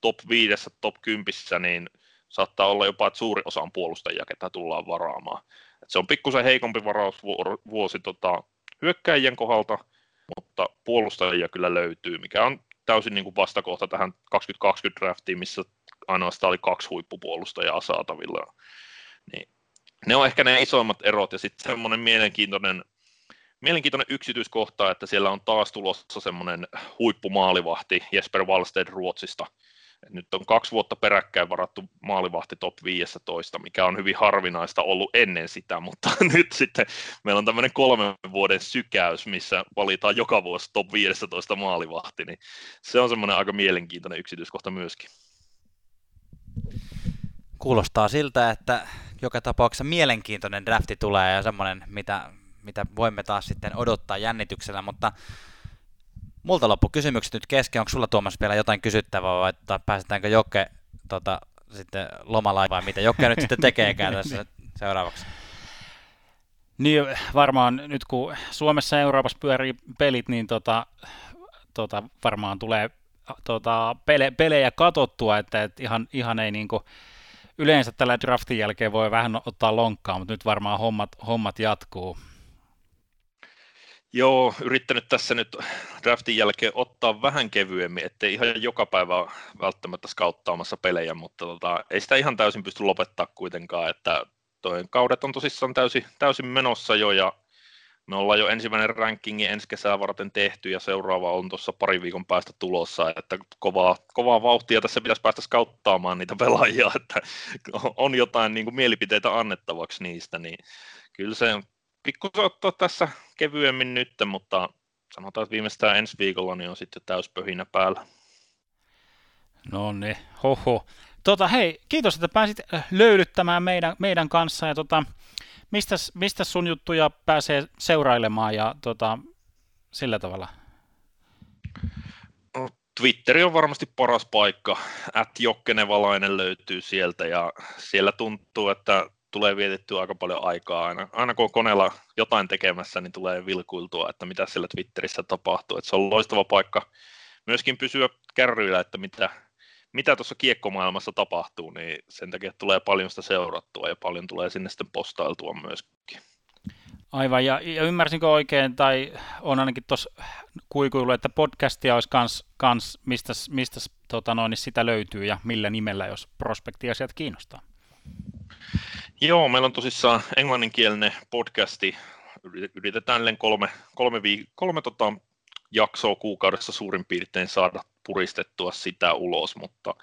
top 5, top 10, niin saattaa olla jopa, että suuri osa on puolustajia, ketä tullaan varaamaan. Et se on pikkusen heikompi varausvuosi tota, hyökkäjien kohdalta, mutta puolustajia kyllä löytyy, mikä on täysin niin kuin vastakohta tähän 2020 draftiin, missä ainoastaan oli kaksi huippupuolustajaa saatavilla. Niin, ne on ehkä ne isoimmat erot, ja sitten semmoinen mielenkiintoinen, mielenkiintoinen yksityiskohta, että siellä on taas tulossa semmoinen huippumaalivahti Jesper Wallsted Ruotsista, nyt on kaksi vuotta peräkkäin varattu maalivahti top 15, mikä on hyvin harvinaista ollut ennen sitä, mutta nyt sitten meillä on tämmöinen kolmen vuoden sykäys, missä valitaan joka vuosi top 15 maalivahti, niin se on semmoinen aika mielenkiintoinen yksityiskohta myöskin. kuulostaa siltä, että joka tapauksessa mielenkiintoinen drafti tulee ja semmoinen, mitä, mitä voimme taas sitten odottaa jännityksellä, mutta multa loppu kysymykset nyt kesken. Onko sulla Tuomas vielä jotain kysyttävää vai että pääsetäänkö Jokke tota, sitten lomalaivaan, mitä Jokke nyt sitten tekeekään tässä seuraavaksi? Niin varmaan nyt kun Suomessa ja Euroopassa pyörii pelit, niin tota, tota, varmaan tulee tota, pele, pelejä katottua, että et ihan, ihan ei niinku, yleensä tällä draftin jälkeen voi vähän ottaa lonkkaa, mutta nyt varmaan hommat, hommat jatkuu. Joo, yrittänyt tässä nyt draftin jälkeen ottaa vähän kevyemmin, ettei ihan joka päivä välttämättä skauttaamassa pelejä, mutta tota, ei sitä ihan täysin pysty lopettaa kuitenkaan, että toi kaudet on tosissaan täysin, täysin menossa jo ja me ollaan jo ensimmäinen rankingi ensi kesää varten tehty ja seuraava on tuossa pari viikon päästä tulossa, että kovaa, kovaa vauhtia tässä pitäisi päästä skauttaamaan niitä pelaajia, että on jotain niin kuin mielipiteitä annettavaksi niistä, niin kyllä se pikkusen ottaa tässä kevyemmin nyt, mutta sanotaan, että viimeistään ensi viikolla niin on sitten täyspöhinä päällä. No niin, hoho. Tota, hei, kiitos, että pääsit äh, löylyttämään meidän, meidän kanssa ja tota, mistä, mistä sun juttuja pääsee seurailemaan ja tota, sillä tavalla? No, Twitteri on varmasti paras paikka. At Jokkenevalainen löytyy sieltä ja siellä tuntuu, että tulee vietettyä aika paljon aikaa. Aina, aina kun on koneella jotain tekemässä, niin tulee vilkuiltua, että mitä siellä Twitterissä tapahtuu. Että se on loistava paikka myöskin pysyä kärryillä, että mitä, mitä tuossa kiekkomaailmassa tapahtuu, niin sen takia tulee paljon sitä seurattua ja paljon tulee sinne sitten postailtua myöskin. Aivan, ja, ja ymmärsinkö oikein, tai on ainakin tuossa kuikuilu, että podcastia olisi kans, kans mistä, mistä tota niin sitä löytyy ja millä nimellä, jos prospektiasiat kiinnostaa? Joo, meillä on tosissaan englanninkielinen podcasti. Yritetään kolme, kolme, viik- kolme tota, jaksoa kuukaudessa suurin piirtein saada puristettua sitä ulos, mutta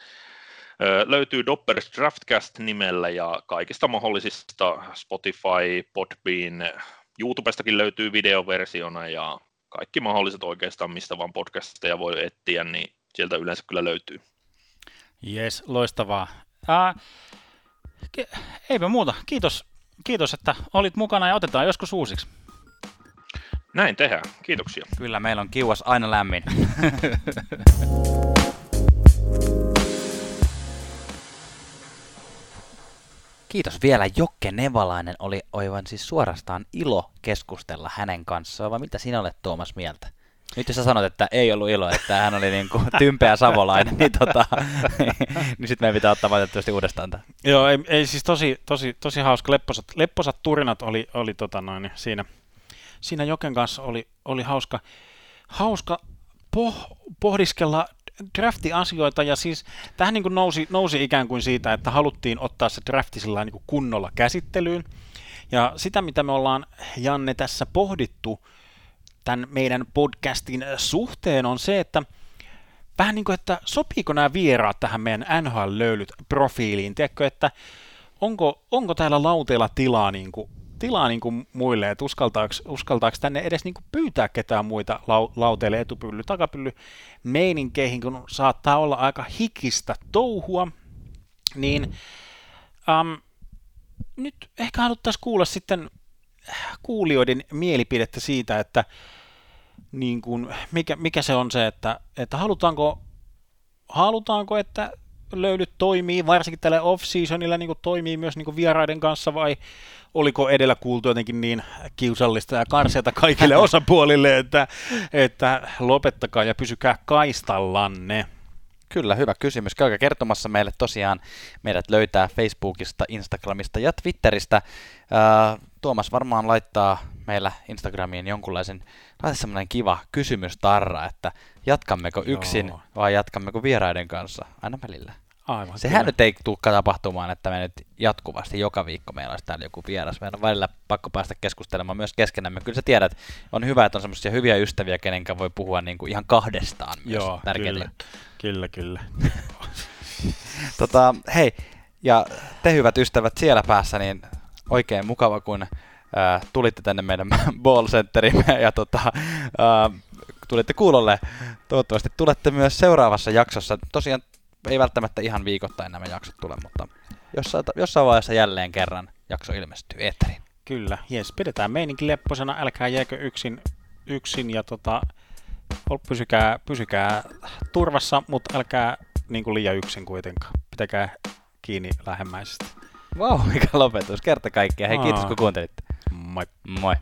ö, löytyy Doppers Draftcast nimellä ja kaikista mahdollisista Spotify, Podbean, YouTubestakin löytyy videoversiona ja kaikki mahdolliset oikeastaan, mistä vaan podcasteja voi etsiä, niin sieltä yleensä kyllä löytyy. Jes, loistavaa. Uh, eipä muuta. Kiitos, kiitos, että olit mukana ja otetaan joskus uusiksi. Näin tehdään. Kiitoksia. Kyllä, meillä on kiuas aina lämmin. Kiitos vielä Jokke Nevalainen. Oli oivan siis suorastaan ilo keskustella hänen kanssaan. Vai mitä sinä olet Tuomas mieltä? Nyt jos sä sanot, että ei ollut ilo, että hän oli niin kuin tympeä savolainen, niin, tota, niin sitten meidän pitää ottaa valitettavasti uudestaan tämä. Joo, ei, ei siis tosi, tosi, tosi hauska. Lepposat, lepposat turinat oli, oli tota noin, siinä, siinä Joken kanssa oli, oli hauska, hauska poh, pohdiskella drafti-asioita, ja siis tähän niin kuin nousi, nousi ikään kuin siitä, että haluttiin ottaa se drafti sillä niin kunnolla käsittelyyn, ja sitä, mitä me ollaan, Janne, tässä pohdittu, tämän meidän podcastin suhteen on se, että vähän niin kuin, että sopiiko nämä vieraat tähän meidän NHL-löylyt profiiliin, tiedätkö, että onko, onko täällä lauteella tilaa, niin kuin, tilaa niin kuin muille, että uskaltaako, uskaltaako tänne edes niin kuin pyytää ketään muita lau, lauteille etupylly, takapylly meininkeihin, kun saattaa olla aika hikistä touhua, niin um, nyt ehkä haluttaisiin kuulla sitten kuulijoiden mielipidettä siitä, että niin kuin, mikä, mikä se on se, että, että halutaanko, halutaanko, että löydyt toimii, varsinkin tällä off-seasonilla niin kuin toimii myös niin kuin vieraiden kanssa, vai oliko edellä kuultu jotenkin niin kiusallista ja karseata kaikille osapuolille, että, että lopettakaa ja pysykää kaistallanne? Kyllä, hyvä kysymys. Käykää kertomassa meille tosiaan. Meidät löytää Facebookista, Instagramista ja Twitteristä. Tuomas varmaan laittaa meillä Instagramiin jonkunlaisen, laita semmoinen kiva kysymystarra, että jatkammeko yksin Joo. vai jatkammeko vieraiden kanssa aina välillä. Aivan, Sehän kyllä. nyt ei tule tapahtumaan, että me nyt jatkuvasti joka viikko meillä olisi täällä joku vieras. Meidän on välillä pakko päästä keskustelemaan myös keskenämme. Kyllä sä tiedät, on hyvä, että on semmoisia hyviä ystäviä, kenenkä voi puhua niin kuin ihan kahdestaan myös. Joo, kyllä. Kyllä, kyllä. tota, hei, ja te hyvät ystävät siellä päässä, niin oikein mukava, kun äh, tulitte tänne meidän ball centerimme ja tota, äh, tulitte kuulolle. Toivottavasti tulette myös seuraavassa jaksossa. Tosiaan ei välttämättä ihan viikoittain nämä jaksot tule, mutta jossain, jossain vaiheessa jälleen kerran jakso ilmestyy eetteriin. Kyllä, jes, pidetään meininki lepposena, älkää jääkö yksin, yksin ja tota, pysykää, pysykää turvassa, mutta älkää niin kuin liian yksin kuitenkaan. Pitäkää kiinni lähemmäisestä. Vau, wow, mikä lopetus. Kerta kaikkea. Hei, kiitos kun kuuntelitte. Moi. Moi.